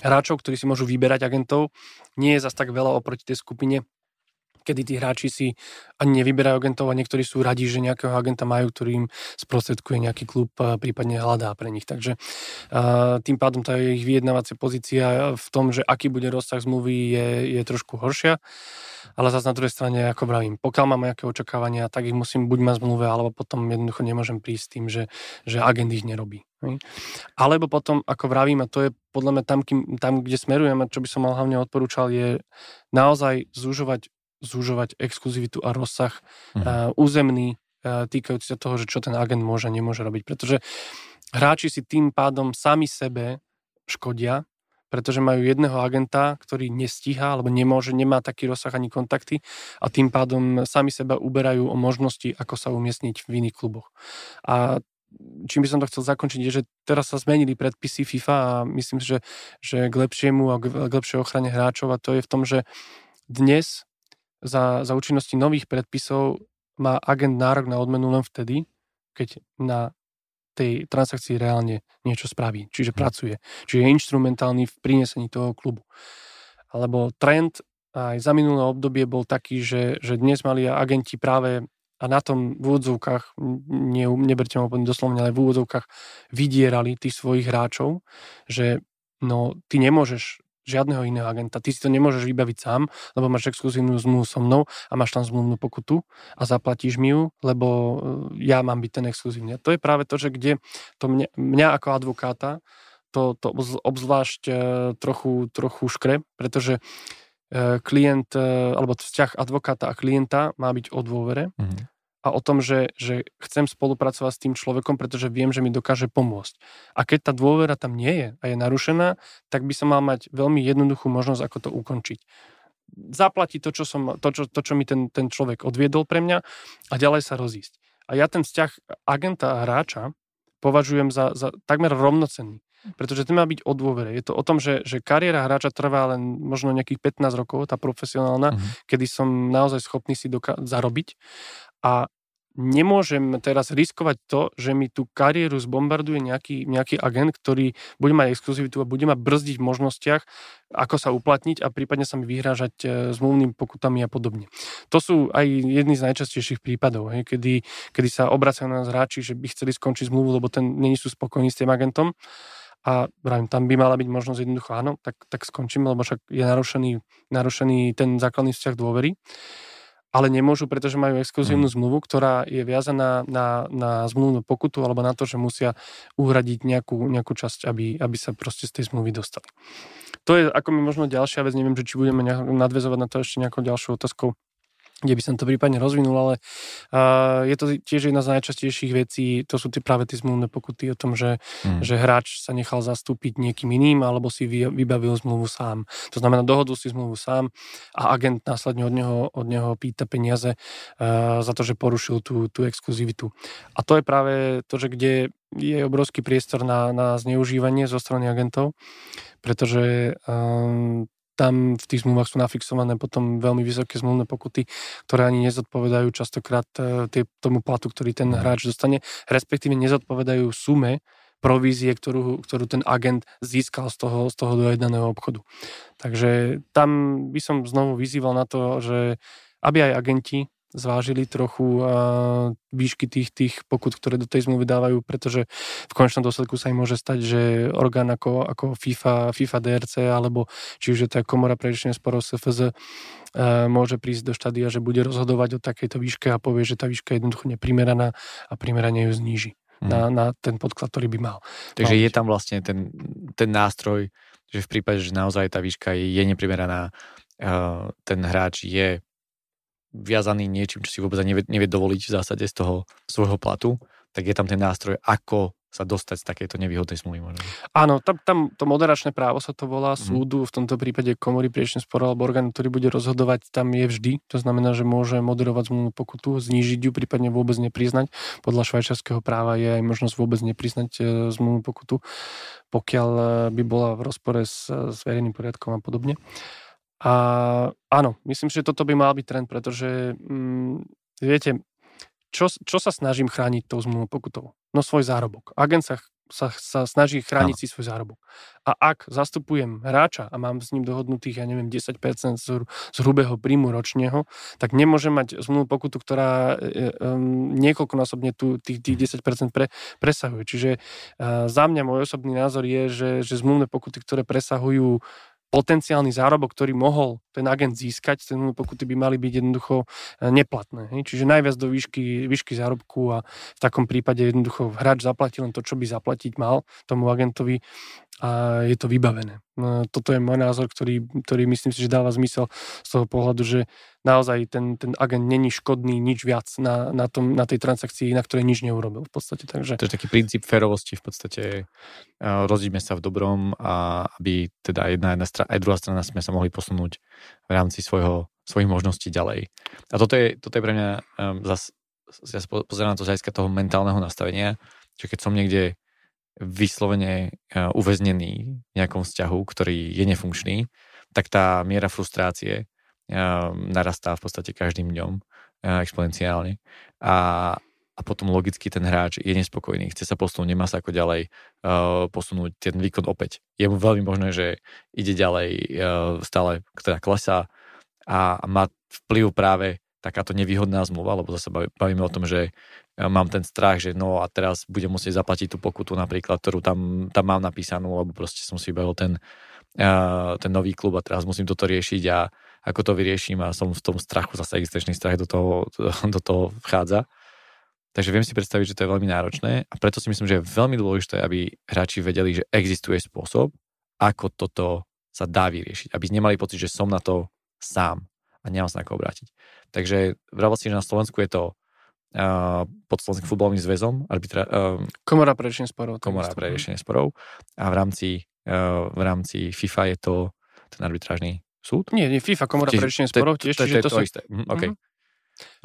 hráčov, ktorí si môžu vyberať agentov, nie je zas tak veľa oproti tej skupine kedy tí hráči si ani nevyberajú agentov a niektorí sú radi, že nejakého agenta majú, ktorý im sprostredkuje nejaký klub, prípadne hľadá pre nich. Takže tým pádom tá ich vyjednávacia pozícia v tom, že aký bude rozsah zmluvy je, je trošku horšia. Ale zase na druhej strane, ako vravím, pokiaľ mám nejaké očakávania, tak ich musím buď mať zmluve, alebo potom jednoducho nemôžem prísť s tým, že, že agent ich nerobí. Alebo potom, ako vravím, a to je podľa mňa tam, kým, tam, kde smerujem a čo by som mal hlavne odporúčal, je naozaj zúžovať zúžovať exkluzivitu a rozsah mm. uh, územný uh, týkajúci sa toho, že čo ten agent môže a nemôže robiť. Pretože hráči si tým pádom sami sebe škodia, pretože majú jedného agenta, ktorý nestíha alebo nemôže, nemá taký rozsah ani kontakty a tým pádom sami seba uberajú o možnosti, ako sa umiestniť v iných kluboch. A čím by som to chcel zakončiť, je, že teraz sa zmenili predpisy FIFA a myslím že, že k lepšiemu a k lepšej ochrane hráčov a to je v tom, že dnes za, za účinnosti nových predpisov má agent nárok na odmenu len vtedy, keď na tej transakcii reálne niečo spraví, čiže hm. pracuje, čiže je instrumentálny v prinesení toho klubu. Alebo trend aj za minulé obdobie bol taký, že, že dnes mali agenti práve a na tom v úvodzovkách, nie, neberte ma doslovne, ale v úvodzovkách vydierali tých svojich hráčov, že no ty nemôžeš žiadneho iného agenta. Ty si to nemôžeš vybaviť sám, lebo máš exkluzívnu zmluvu so mnou a máš tam zmluvnú pokutu a zaplatíš mi ju, lebo e, ja mám byť ten exkluzívny. To je práve to, že kde to mňa, mňa ako advokáta to, to obzvlášť e, trochu, trochu škre, pretože e, klient, alebo vzťah advokáta a klienta má byť o dôvere. Mm-hmm a o tom, že, že chcem spolupracovať s tým človekom, pretože viem, že mi dokáže pomôcť. A keď tá dôvera tam nie je a je narušená, tak by som mal mať veľmi jednoduchú možnosť, ako to ukončiť. Zaplatiť to, čo, som, to, čo, to, čo mi ten, ten človek odviedol pre mňa a ďalej sa rozísť. A ja ten vzťah agenta a hráča považujem za, za takmer rovnocenný. Pretože to má byť o dôvere. Je to o tom, že, že kariéra hráča trvá len možno nejakých 15 rokov, tá profesionálna, uh-huh. kedy som naozaj schopný si doka- zarobiť. A nemôžem teraz riskovať to, že mi tú kariéru zbombarduje nejaký, nejaký agent, ktorý bude mať exkluzivitu a bude ma brzdiť v možnostiach, ako sa uplatniť a prípadne sa mi vyhrážať e, zmluvnými pokutami a podobne. To sú aj jedny z najčastejších prípadov, hej, kedy, kedy sa obracajú na nás hráči, že by chceli skončiť zmluvu, lebo ten není sú spokojní s tým agentom. A vravím, tam by mala byť možnosť jednoducho áno, tak, tak skončíme, lebo však je narušený, narušený ten základný vzťah dôvery ale nemôžu, pretože majú exkluzívnu mm. zmluvu, ktorá je viazaná na, na zmluvnú pokutu alebo na to, že musia uhradiť nejakú, nejakú časť, aby, aby sa proste z tej zmluvy dostali. To je ako mi možno ďalšia vec, neviem, že či budeme nadvezovať na to ešte nejakou ďalšou otázkou. Kde by som to prípadne rozvinul, ale uh, je to tiež jedna z najčastejších vecí, to sú tie práve tie zmluvné pokuty o tom, že, mm. že hráč sa nechal zastúpiť niekým iným alebo si vy, vybavil zmluvu sám. To znamená, dohodol si zmluvu sám a agent následne od neho, od neho pýta peniaze uh, za to, že porušil tú, tú exkluzivitu. A to je práve to, že kde je obrovský priestor na, na zneužívanie zo strany agentov, pretože um, tam v tých zmluvách sú nafixované potom veľmi vysoké zmluvné pokuty, ktoré ani nezodpovedajú častokrát e, tie, tomu platu, ktorý ten mhm. hráč dostane, respektíve nezodpovedajú sume provízie, ktorú, ktorú ten agent získal z toho, z toho dojednaného obchodu. Takže tam by som znovu vyzýval na to, že aby aj agenti zvážili trochu výšky tých, tých pokut, ktoré do tej zmluvy dávajú, pretože v konečnom dôsledku sa im môže stať, že orgán ako, ako FIFA, FIFA DRC alebo či už je to komora pre riešenie sporov SFZ môže prísť do štádia, že bude rozhodovať o takejto výške a povie, že tá výška je jednoducho neprimeraná a primerane ju zníži hmm. na, na ten podklad, ktorý by mal. Takže mal je tam vlastne ten, ten nástroj, že v prípade, že naozaj tá výška je, je neprimeraná, ten hráč je viazaný niečím, čo si vôbec nevie, nevie dovoliť v zásade z toho svojho platu, tak je tam ten nástroj, ako sa dostať z takejto nevýhodnej smluvy. Možno. Áno, tam, tam to moderačné právo sa to volá mm. súdu, v tomto prípade komory priečne spor alebo orgán, ktorý bude rozhodovať, tam je vždy. To znamená, že môže moderovať zmluvnú pokutu, znížiť ju, prípadne vôbec nepriznať. Podľa švajčiarského práva je aj možnosť vôbec nepriznať e, zmluvnú pokutu, pokiaľ e, by bola v rozpore s, s verejným poriadkom a podobne. A áno, myslím, že toto by mal byť trend, pretože mm, viete, čo, čo sa snažím chrániť tou zmluvnou pokutou? No svoj zárobok. Agent sa, sa, sa snaží chrániť ano. si svoj zárobok. A ak zastupujem hráča a mám s ním dohodnutých, ja neviem, 10% z, z hrubého príjmu ročného, tak nemôžem mať zmluvnú pokutu, ktorá um, niekoľkonásobne tu, tých, tých 10% pre, presahuje. Čiže uh, za mňa môj osobný názor je, že, že zmluvné pokuty, ktoré presahujú potenciálny zárobok, ktorý mohol ten agent získať, ten pokuty by mali byť jednoducho e, neplatné. Hej? Čiže najviac do výšky, výšky zárobku a v takom prípade jednoducho hráč zaplatí len to, čo by zaplatiť mal tomu agentovi a je to vybavené. No, toto je môj názor, ktorý, ktorý myslím si, že dáva zmysel z toho pohľadu, že naozaj ten, ten agent není škodný nič viac na, na, tom, na tej transakcii, na ktorej nič neurobil v podstate. Takže... To je taký princíp férovosti v podstate. Rozdíme sa v dobrom a aby teda jedna, jedna strana, aj druhá strana sme sa mohli posunúť v rámci svojho, svojich možností ďalej. A toto je, toto je pre mňa um, zase ja pozerám na to z toho mentálneho nastavenia, že keď som niekde vyslovene e, uväznený v nejakom vzťahu, ktorý je nefunkčný, tak tá miera frustrácie e, narastá v podstate každým dňom e, exponenciálne. A, a potom logicky ten hráč je nespokojný, chce sa posunúť, nemá sa ako ďalej posunúť ten výkon opäť. Je mu veľmi možné, že ide ďalej, stále teda klesá a má vplyv práve takáto nevýhodná zmluva, lebo zase bavíme o tom, že mám ten strach, že no a teraz budem musieť zaplatiť tú pokutu napríklad, ktorú tam, tam mám napísanú, lebo proste som si vybavil ten, ten nový klub a teraz musím toto riešiť a ako to vyrieším a som v tom strachu, zase existenčný strach do toho, do toho vchádza. Takže viem si predstaviť, že to je veľmi náročné a preto si myslím, že je veľmi dôležité, aby hráči vedeli, že existuje spôsob, ako toto sa dá vyriešiť. Aby nemali pocit, že som na to sám a nemám sa na koho obrátiť. Takže vravel si, že na Slovensku je to pod Slovenským futbalovým zväzom. Arbitra, komora pre riešenie sporov. Komora pre riešenie sporov. A v rámci, v rámci FIFA je to ten arbitrážny súd? Nie, nie FIFA, komora pre riešenie sporov tiež. To, to, to, to, to, to, to, to, to, to, to, to,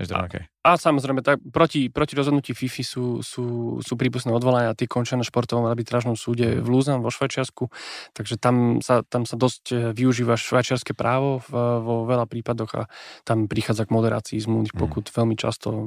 a, a samozrejme, tak proti, proti rozhodnutí FIFI sú, sú, sú prípustné odvolania, tie končia na športovom arbitrážnom súde v Lúzan vo Švajčiarsku, takže tam sa, tam sa dosť e, využíva švajčiarske právo v, vo veľa prípadoch a tam prichádza k moderácii zmluvných mm. pokut mm. veľmi často uh,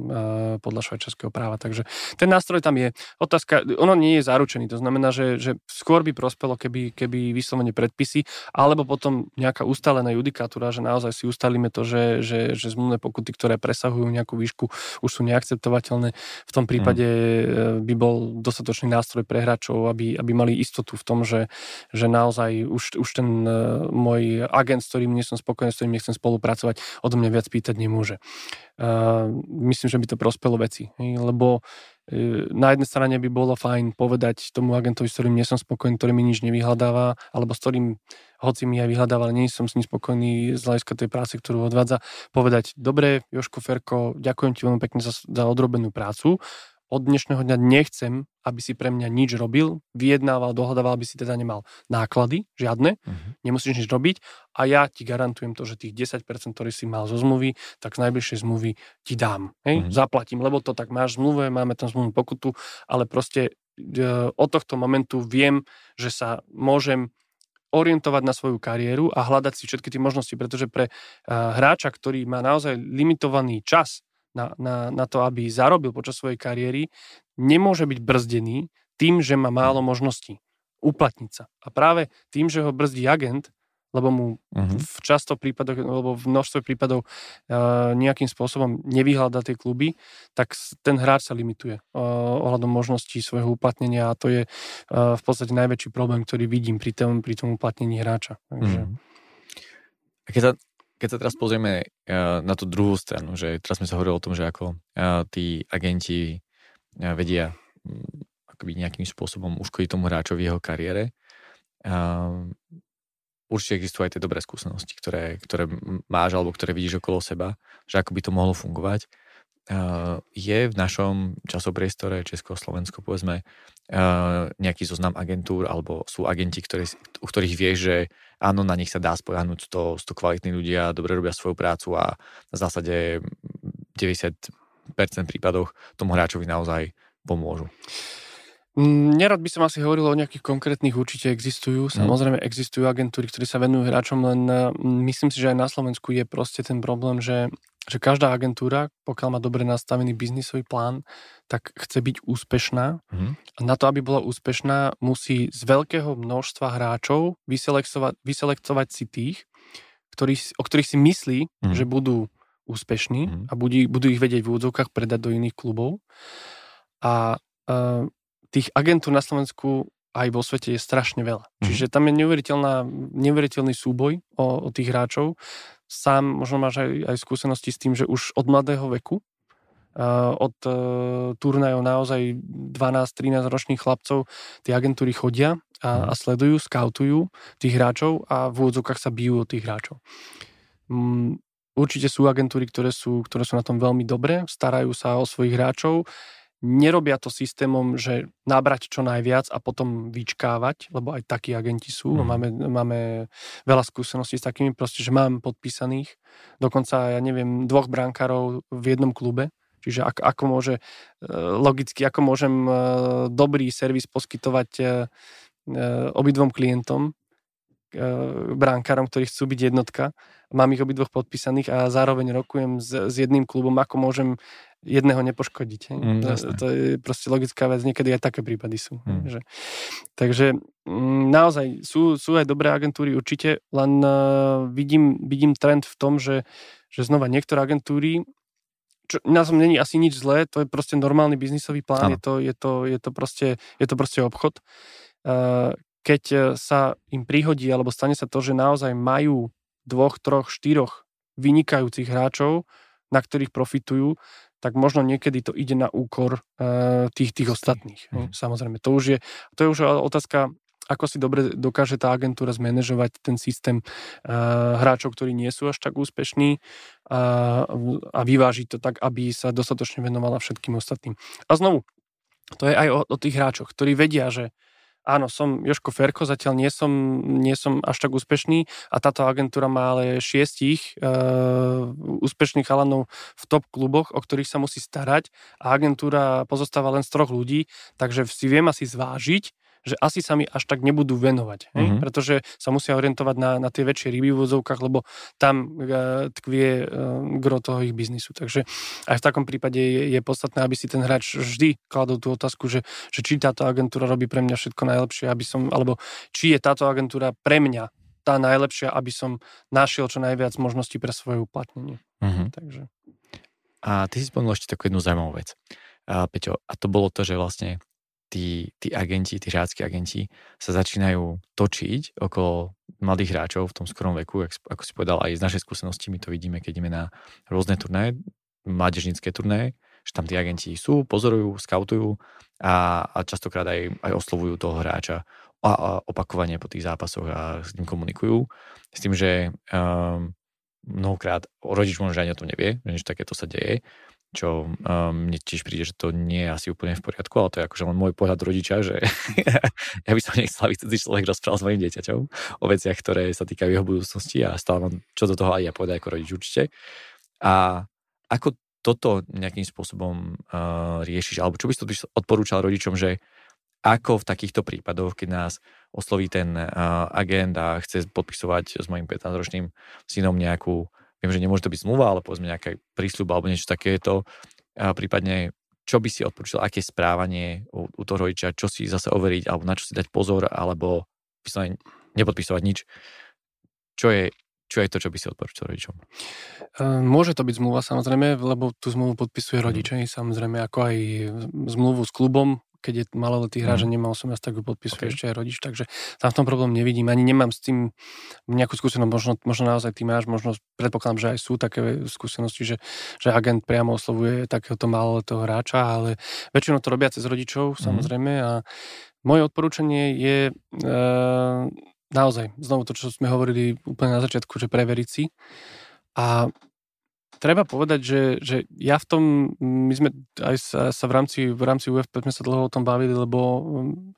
podľa švajčiarského práva. Takže ten nástroj tam je. Otázka, ono nie je zaručený, to znamená, že, že skôr by prospelo, keby, keby vyslovene predpisy, alebo potom nejaká ustalená judikatúra, že naozaj si ustalíme to, že, že, že zmluvné pokuty, ktoré pre presahujú nejakú výšku, už sú neakceptovateľné. V tom prípade mm. by bol dostatočný nástroj pre hráčov, aby, aby mali istotu v tom, že, že naozaj už, už ten e, môj agent, s ktorým nie som spokojný, s ktorým nechcem spolupracovať, odo mňa viac pýtať nemôže. Uh, myslím, že by to prospelo veci, lebo na jednej strane by bolo fajn povedať tomu agentovi, s ktorým nie som spokojný, ktorý mi nič nevyhľadáva, alebo s ktorým, hoci mi aj vyhľadáva, ale nie som s ním spokojný z hľadiska tej práce, ktorú odvádza, povedať, dobre, Joško Ferko, ďakujem ti veľmi pekne za, za odrobenú prácu, od dnešného dňa nechcem, aby si pre mňa nič robil, vyjednával, dohľadával, aby si teda nemal náklady, žiadne, uh-huh. nemusíš nič robiť a ja ti garantujem to, že tých 10%, ktorý si mal zo zmluvy, tak z najbližšej zmluvy ti dám, hej, uh-huh. zaplatím, lebo to tak máš v zmluve, máme tam zmluvnú pokutu, ale proste e, od tohto momentu viem, že sa môžem orientovať na svoju kariéru a hľadať si všetky tie možnosti, pretože pre uh, hráča, ktorý má naozaj limitovaný čas na, na, na to, aby zarobil počas svojej kariéry, nemôže byť brzdený tým, že má málo možností uplatniť sa. A práve tým, že ho brzdí agent, lebo mu uh-huh. v často prípadoch, alebo v množstve prípadov uh, nejakým spôsobom nevyhľadá tie kluby, tak ten hráč sa limituje uh, ohľadom možností svojho uplatnenia a to je uh, v podstate najväčší problém, ktorý vidím pri tom, pri tom uplatnení hráča. Takže... Uh-huh. A keď sa keď sa teraz pozrieme uh, na tú druhú stranu, že teraz sme sa hovorili o tom, že ako uh, tí agenti uh, vedia um, akoby nejakým spôsobom uškodiť tomu hráčovi jeho kariére, určite existujú aj tie dobré skúsenosti, ktoré, ktoré máš alebo ktoré vidíš okolo seba, že ako by to mohlo fungovať. Uh, je v našom časopriestore Česko-Slovensko, povedzme, uh, nejaký zoznam agentúr alebo sú agenti, ktorí, u ktorých vieš, že áno, na nich sa dá spojahnúť to, to kvalitní ľudia, dobre robia svoju prácu a v zásade 90% prípadoch tomu hráčovi naozaj pomôžu. Mm, nerad by som asi hovoril o nejakých konkrétnych, určite existujú. Mhm. Samozrejme existujú agentúry, ktorí sa venujú hráčom, len mm, myslím si, že aj na Slovensku je proste ten problém, že, že každá agentúra, pokiaľ má dobre nastavený biznisový plán, tak chce byť úspešná. Mm. A na to, aby bola úspešná, musí z veľkého množstva hráčov vyselektovať, vyselektovať si tých, ktorý, o ktorých si myslí, mm. že budú úspešní mm. a budú, budú ich vedieť v úvodzovkách predať do iných klubov. A uh, tých agentúr na Slovensku aj vo svete je strašne veľa. Mm. Čiže tam je neuveriteľný súboj o, o tých hráčov. Sám možno máš aj, aj skúsenosti s tým, že už od mladého veku, uh, od uh, turnajov naozaj 12-13 ročných chlapcov tie agentúry chodia a, a sledujú, skautujú tých hráčov a v úvodzovkách sa bijú od tých hráčov. Um, určite sú agentúry, ktoré sú, ktoré sú na tom veľmi dobre, starajú sa o svojich hráčov, nerobia to systémom, že nabrať čo najviac a potom vyčkávať, lebo aj takí agenti sú. Mm. Máme, máme veľa skúseností s takými, proste, že mám podpísaných dokonca, ja neviem, dvoch brankárov v jednom klube, Čiže ako, ako môže, e, logicky, ako môžem e, dobrý servis poskytovať e, obidvom klientom, bránkarom, ktorí chcú byť jednotka. Mám ich obidvoch podpísaných a zároveň rokujem s, s jedným klubom, ako môžem jedného nepoškodiť. Mm, to, to je proste logická vec, niekedy aj také prípady sú. Mm. Že, takže mm, naozaj sú, sú aj dobré agentúry určite, len uh, vidím, vidím trend v tom, že, že znova niektoré agentúry čo na tom není asi nič zlé, to je proste normálny biznisový plán, je to, je, to, je, to proste, je to proste obchod. Uh, keď sa im prihodí, alebo stane sa to, že naozaj majú dvoch, troch, štyroch vynikajúcich hráčov, na ktorých profitujú, tak možno niekedy to ide na úkor uh, tých, tých ostatných. Mm. Samozrejme, to už je, to je už otázka, ako si dobre dokáže tá agentúra zmanéžovať ten systém uh, hráčov, ktorí nie sú až tak úspešní uh, a vyvážiť to tak, aby sa dostatočne venovala všetkým ostatným. A znovu, to je aj o, o tých hráčoch, ktorí vedia, že áno, som Joško Ferko, zatiaľ nie som, nie som až tak úspešný a táto agentúra má ale šiestich uh, úspešných chalanov v top kluboch, o ktorých sa musí starať a agentúra pozostáva len z troch ľudí, takže si viem asi zvážiť, že asi sa mi až tak nebudú venovať, mm-hmm. pretože sa musia orientovať na, na tie väčšie ryby v vozovkách, lebo tam uh, tkvie uh, gro toho ich biznisu. Takže aj v takom prípade je, je podstatné, aby si ten hráč vždy kladol tú otázku, že, že či táto agentúra robí pre mňa všetko najlepšie, aby som, alebo či je táto agentúra pre mňa tá najlepšia, aby som našiel čo najviac možností pre svoje uplatnenie. Mm-hmm. Takže. A ty si spomenul ešte takú jednu zaujímavú vec. A, Peťo, a to bolo to, že vlastne tí, tí agenti, tí hráčskí agenti sa začínajú točiť okolo mladých hráčov v tom skorom veku, ako si povedal, aj z našej skúsenosti my to vidíme, keď ideme na rôzne turnaje, mládežnické turnaje, že tam tí agenti sú, pozorujú, skautujú a, a častokrát aj, aj oslovujú toho hráča a, a opakovane po tých zápasoch a s ním komunikujú. S tým, že um, mnohokrát rodič možno ani o tom nevie, že takéto sa deje čo um, mne tiež príde, že to nie je asi úplne v poriadku, ale to je akože len môj pohľad rodiča, že ja by som nechcel, aby cudzí človek rozprával s mojim dieťaťom o veciach, ktoré sa týkajú jeho budúcnosti a stále mám čo do toho aj ja povedať ako rodič určite. A ako toto nejakým spôsobom uh, riešiš, alebo čo by si odporúčal rodičom, že ako v takýchto prípadoch, keď nás osloví ten uh, agent a chce podpisovať s mojim 15-ročným synom nejakú viem, že nemôže to byť zmluva, ale povedzme nejaká prísľub alebo niečo takéto, a prípadne čo by si odporúčal, aké správanie u, u toho rodiča, čo si zase overiť, alebo na čo si dať pozor, alebo vyslovene nepodpisovať nič. Čo je, čo je to, čo by si odporúčal rodičom? Môže to byť zmluva samozrejme, lebo tú zmluvu podpisuje mhm. rodič, mm. samozrejme ako aj zmluvu s klubom, keď je maloletý hráč, mm. že nemá 18, tak ju podpisuje okay. ešte aj rodič, takže tam v tom problém nevidím. Ani nemám s tým nejakú skúsenosť, možno, možno naozaj ty máš, možno predpokladám, že aj sú také skúsenosti, že, že agent priamo oslovuje takéhoto maloletého hráča, ale väčšinou to robia cez rodičov, mm. samozrejme, a moje odporúčanie je e, naozaj, znovu to, čo sme hovorili úplne na začiatku, že preveriť si a treba povedať, že, že ja v tom, my sme aj sa, sa v rámci, v rámci UFP sme sa dlho o tom bavili, lebo um,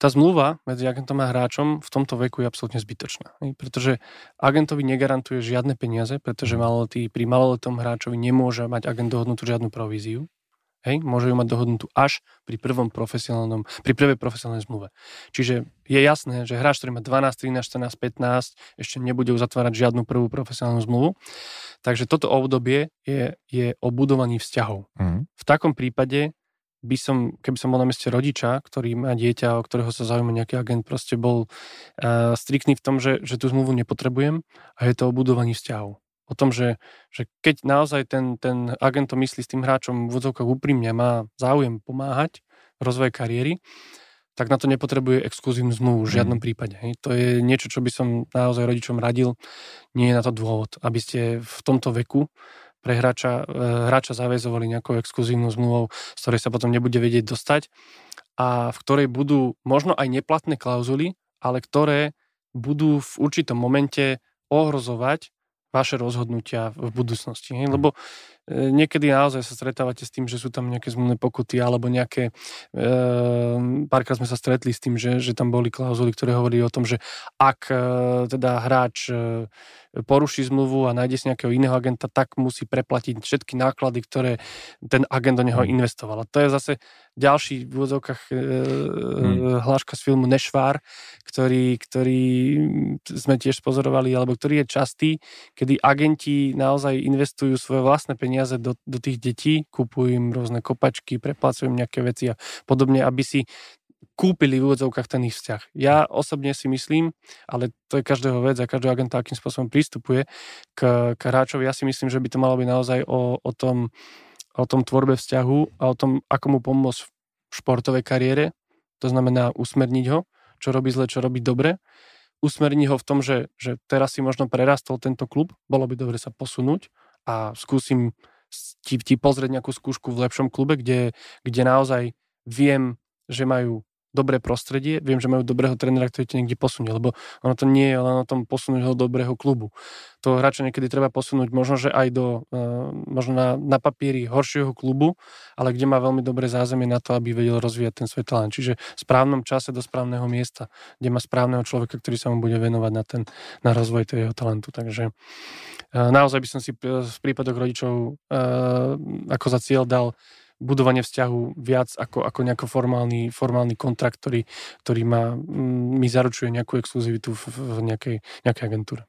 tá zmluva medzi agentom a hráčom v tomto veku je absolútne zbytočná. Pretože agentovi negarantuje žiadne peniaze, pretože mhm. maloletý, pri maloletom hráčovi nemôže mať agent dohodnutú žiadnu províziu. Hej, môže ju mať dohodnutú až pri prvom profesionálnom, pri prvej profesionálnej zmluve. Čiže je jasné, že hráč, ktorý má 12, 13, 14, 15, ešte nebude uzatvárať žiadnu prvú profesionálnu zmluvu. Takže toto obdobie je, je o budovaní vzťahov. Mm. V takom prípade by som, keby som bol na meste rodiča, ktorý má dieťa, o ktorého sa zaujíma nejaký agent, proste bol uh, striktný v tom, že, že tú zmluvu nepotrebujem a je to o budovaní vzťahov o tom, že, že keď naozaj ten, ten agent to myslí s tým hráčom v vodzovkách úprimne, má záujem pomáhať v rozvoje kariéry, tak na to nepotrebuje exkluzívnu zmluvu v žiadnom mm. prípade. Hej. To je niečo, čo by som naozaj rodičom radil. Nie je na to dôvod, aby ste v tomto veku pre hráča, e, hráča zavezovali nejakou exkluzívnou zmluvou, z ktorej sa potom nebude vedieť dostať a v ktorej budú možno aj neplatné klauzuly, ale ktoré budú v určitom momente ohrozovať vaše rozhodnutia v budúcnosti. Hej? Lebo e, niekedy naozaj sa stretávate s tým, že sú tam nejaké zmluvné pokuty alebo nejaké... E, párkrát sme sa stretli s tým, že, že tam boli klauzuly, ktoré hovorili o tom, že ak e, teda hráč e, poruší zmluvu a nájde si nejakého iného agenta, tak musí preplatiť všetky náklady, ktoré ten agent do neho mm. investoval. A to je zase ďalší v úvodzovkách e, mm. hláška z filmu Nešvár, ktorý, ktorý sme tiež pozorovali, alebo ktorý je častý, kedy agenti naozaj investujú svoje vlastné peniaze do, do tých detí, kúpujú im rôzne kopačky, preplácajú im nejaké veci a podobne, aby si kúpili v úvodzovkách ten ich vzťah. Ja osobne si myslím, ale to je každého vec a každý agent akým spôsobom prístupuje k, k hráčovi. Ja si myslím, že by to malo byť naozaj o, o, tom, o tom tvorbe vzťahu a o tom, ako mu pomôcť v športovej kariére. To znamená usmerniť ho, čo robí zle, čo robí dobre. Usmerniť ho v tom, že, že teraz si možno prerastol tento klub, bolo by dobre sa posunúť a skúsim ti, ti pozrieť nejakú skúšku v lepšom klube, kde, kde naozaj viem, že majú dobré prostredie, viem, že majú dobrého trénera, ktorý ťa niekde posunie, lebo ono to nie je len o tom posunúť ho do dobrého klubu. To hráča niekedy treba posunúť možno, že aj do, uh, možno na, na papieri horšieho klubu, ale kde má veľmi dobré zázemie na to, aby vedel rozvíjať ten svoj talent. Čiže v správnom čase do správneho miesta, kde má správneho človeka, ktorý sa mu bude venovať na, ten, na rozvoj toho jeho talentu. Takže uh, naozaj by som si v prípadoch rodičov ako za cieľ dal budovanie vzťahu viac ako, ako nejaký formálny, formálny kontrakt, ktorý, ktorý má, mm, mi zaručuje nejakú exkluzivitu v, v nejakej, nejakej agentúre.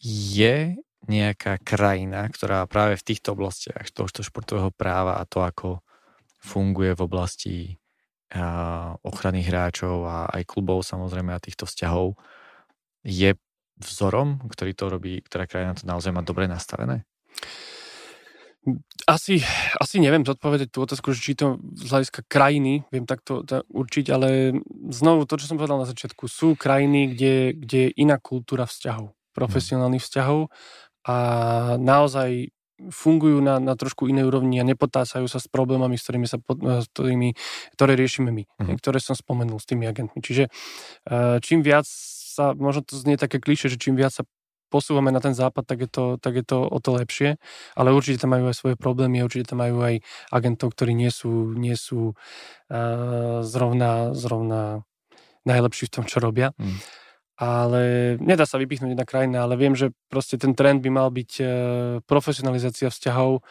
Je nejaká krajina, ktorá práve v týchto oblastiach tohto športového práva a to, ako funguje v oblasti a, ochrany hráčov a aj klubov samozrejme a týchto vzťahov, je vzorom, ktorý to robí, ktorá krajina to naozaj má dobre nastavené? Asi, asi neviem zodpovedať tú otázku, či to z hľadiska krajiny viem takto to určiť, ale znovu to, čo som povedal na začiatku, sú krajiny, kde, kde je iná kultúra vzťahov, profesionálnych vzťahov a naozaj fungujú na, na trošku inej úrovni a nepotácajú sa s problémami, s ktorými, sa, s ktorými ktoré riešime my, mm-hmm. ktoré som spomenul s tými agentmi. Čiže čím viac sa, možno to znie také kliše, že čím viac sa posúvame na ten západ, tak je, to, tak je to o to lepšie, ale určite tam majú aj svoje problémy, určite tam majú aj agentov, ktorí nie sú, nie sú uh, zrovna, zrovna najlepší v tom, čo robia. Mm. Ale nedá sa vypichnúť jedna krajina, ale viem, že proste ten trend by mal byť uh, profesionalizácia vzťahov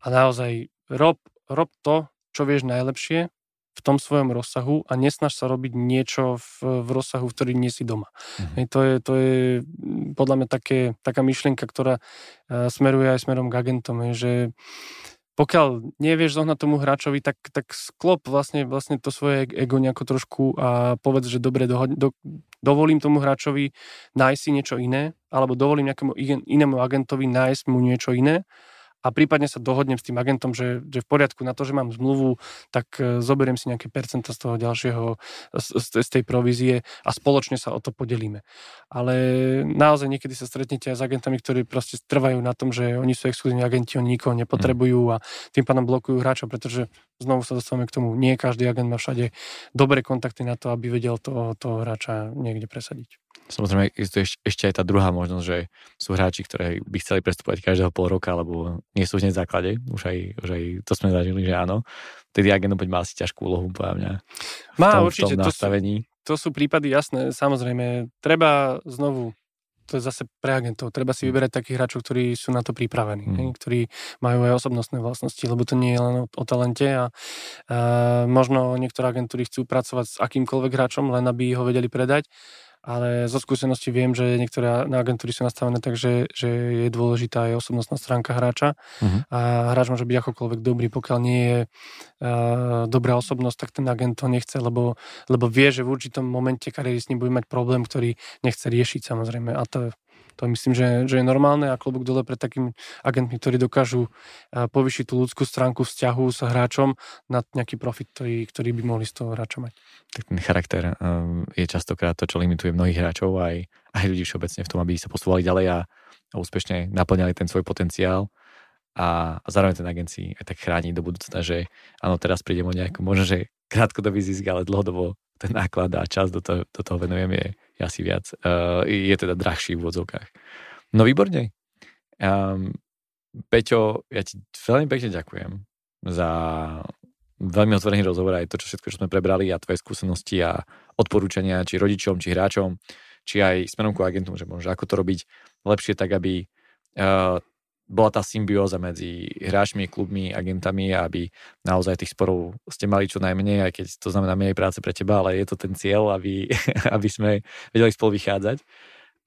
a naozaj rob, rob to, čo vieš najlepšie v tom svojom rozsahu a nesnaž sa robiť niečo v, v rozsahu, v ktorý nie si doma. Mm-hmm. to, je, to je mm, podľa mňa také, taká myšlienka, ktorá uh, smeruje aj smerom k agentom, je, že pokiaľ nevieš zohnať tomu hráčovi, tak, tak sklop vlastne, vlastne to svoje ego nejako trošku a povedz, že dobre, do, do, dovolím tomu hráčovi nájsť si niečo iné, alebo dovolím nejakému inému agentovi nájsť mu niečo iné a prípadne sa dohodnem s tým agentom, že, že v poriadku na to, že mám zmluvu, tak e, zoberiem si nejaké percenta z toho ďalšieho, z, z tej provízie a spoločne sa o to podelíme. Ale naozaj niekedy sa stretnete aj s agentami, ktorí proste trvajú na tom, že oni sú exkluzívni agenti, oni nikoho nepotrebujú a tým pádom blokujú hráčov, pretože znovu sa dostávame k tomu, nie každý agent má všade dobré kontakty na to, aby vedel toho, toho hráča niekde presadiť. Samozrejme, existuje ešte aj tá druhá možnosť, že sú hráči, ktorí by chceli prestupovať každého pol roka, alebo nie sú hneď v základe. Už aj, už aj to sme zažili, že áno. Tedy agent opäť má asi ťažkú úlohu, podľa mňa. Má v tom, určite. V tom nastavení. To sú, to sú prípady jasné, samozrejme. Treba znovu to je zase pre agentov. Treba si mm. vyberať takých hráčov, ktorí sú na to pripravení, mm. ktorí majú aj osobnostné vlastnosti, lebo to nie je len o, o talente a, a možno niektoré agentúry chcú pracovať s akýmkoľvek hráčom, len aby ho vedeli predať ale zo skúsenosti viem, že niektoré agentúry sú nastavené tak, že, že je dôležitá aj osobnostná stránka hráča. Uh-huh. a hráč môže byť akokoľvek dobrý, pokiaľ nie je uh, dobrá osobnosť, tak ten agent to nechce, lebo, lebo vie, že v určitom momente kariéry s ním bude mať problém, ktorý nechce riešiť samozrejme. A to to myslím, že, že je normálne a klobúk dole pred takými agentmi, ktorí dokážu povyšiť tú ľudskú stránku vzťahu s hráčom na nejaký profit, ktorý, ktorý by mohli z toho hráča mať. Tak ten charakter um, je častokrát to, čo limituje mnohých hráčov aj, aj ľudí všeobecne v tom, aby sa posúvali ďalej a, úspešne naplňali ten svoj potenciál a zároveň ten agencii aj tak chráni do budúcna, že áno, teraz prídem o nejakú, možno, že krátkodobý zisk, ale dlhodobo ten náklad a čas do toho, do toho venujem je, je asi viac. Uh, je teda drahší v vodzovkách. No výborne. Um, Peťo, ja ti veľmi pekne ďakujem za veľmi otvorený rozhovor aj to, čo všetko, čo sme prebrali a tvoje skúsenosti a odporúčania či rodičom, či hráčom, či aj smerom ku agentom, že môže ako to robiť lepšie tak, aby uh, bola tá symbióza medzi hráčmi, klubmi, agentami, aby naozaj tých sporov ste mali čo najmenej, aj keď to znamená menej práce pre teba, ale je to ten cieľ, aby, aby sme vedeli spolu vychádzať.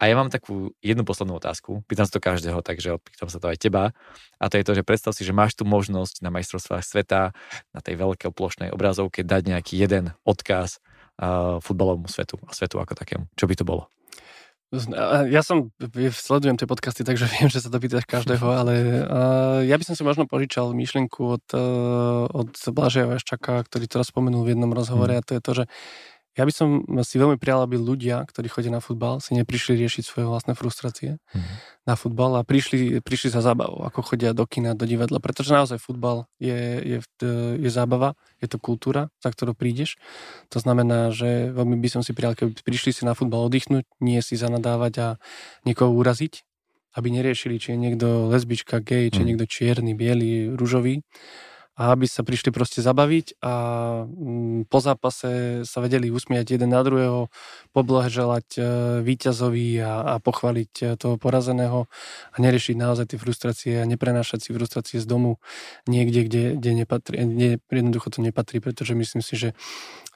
A ja mám takú jednu poslednú otázku, pýtam sa to každého, takže pýtam sa to aj teba. A to je to, že predstav si, že máš tu možnosť na majstrovstvách sveta, na tej veľkej plošnej obrazovke dať nejaký jeden odkaz uh, futbalovému svetu a svetu ako takému. Čo by to bolo? Ja som, sledujem tie podcasty, takže viem, že sa to pýtaš každého, ale uh, ja by som si možno požičal myšlienku od, uh, od Blažia Veščaka, ktorý to spomenul v jednom rozhovore mm. a to je to, že ja by som si veľmi prijal, aby ľudia, ktorí chodia na futbal, si neprišli riešiť svoje vlastné frustrácie mm. na futbal a prišli, prišli za zábavou, ako chodia do kina, do divadla, pretože naozaj futbal je, je, je zábava, je to kultúra, za ktorou prídeš. To znamená, že veľmi by som si prijal, keby prišli si na futbal oddychnúť, nie si zanadávať a niekoho uraziť, aby neriešili, či je niekto lesbička, gay, či je mm. niekto čierny, biely, rúžový, a aby sa prišli proste zabaviť a mm, po zápase sa vedeli usmiať jeden na druhého, poblahoželať e, víťazovi a, a pochváliť e, toho porazeného a neriešiť naozaj tie frustrácie a neprenášať si frustrácie z domu niekde, kde, kde nepatrí, jednoducho to nepatrí, pretože myslím si, že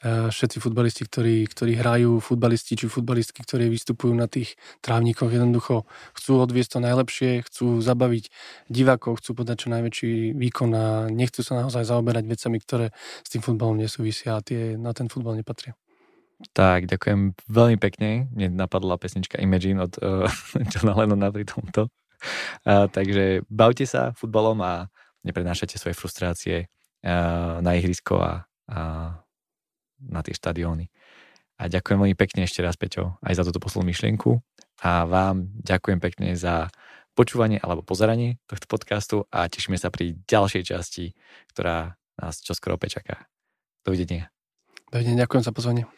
všetci futbalisti, ktorí, ktorí hrajú, futbalisti či futbalistky, ktorí vystupujú na tých trávnikoch, jednoducho chcú odviesť to najlepšie, chcú zabaviť divákov, chcú podať čo najväčší výkon a nechcú sa naozaj zaoberať vecami, ktoré s tým futbalom nesúvisia a tie na ten futbal nepatria. Tak, ďakujem veľmi pekne. Mne napadla pesnička Imagine od uh, Johna Lennona pri tomto. Uh, takže bavte sa futbalom a neprenášajte svoje frustrácie uh, na ihrisko a, a na tie štadióny. A ďakujem veľmi pekne ešte raz, Peťo, aj za túto poslednú myšlienku. A vám ďakujem pekne za počúvanie alebo pozeranie tohto podcastu a tešíme sa pri ďalšej časti, ktorá nás čoskoro opäť čaká. Dovidenia. Dovidenia, ďakujem za pozvanie.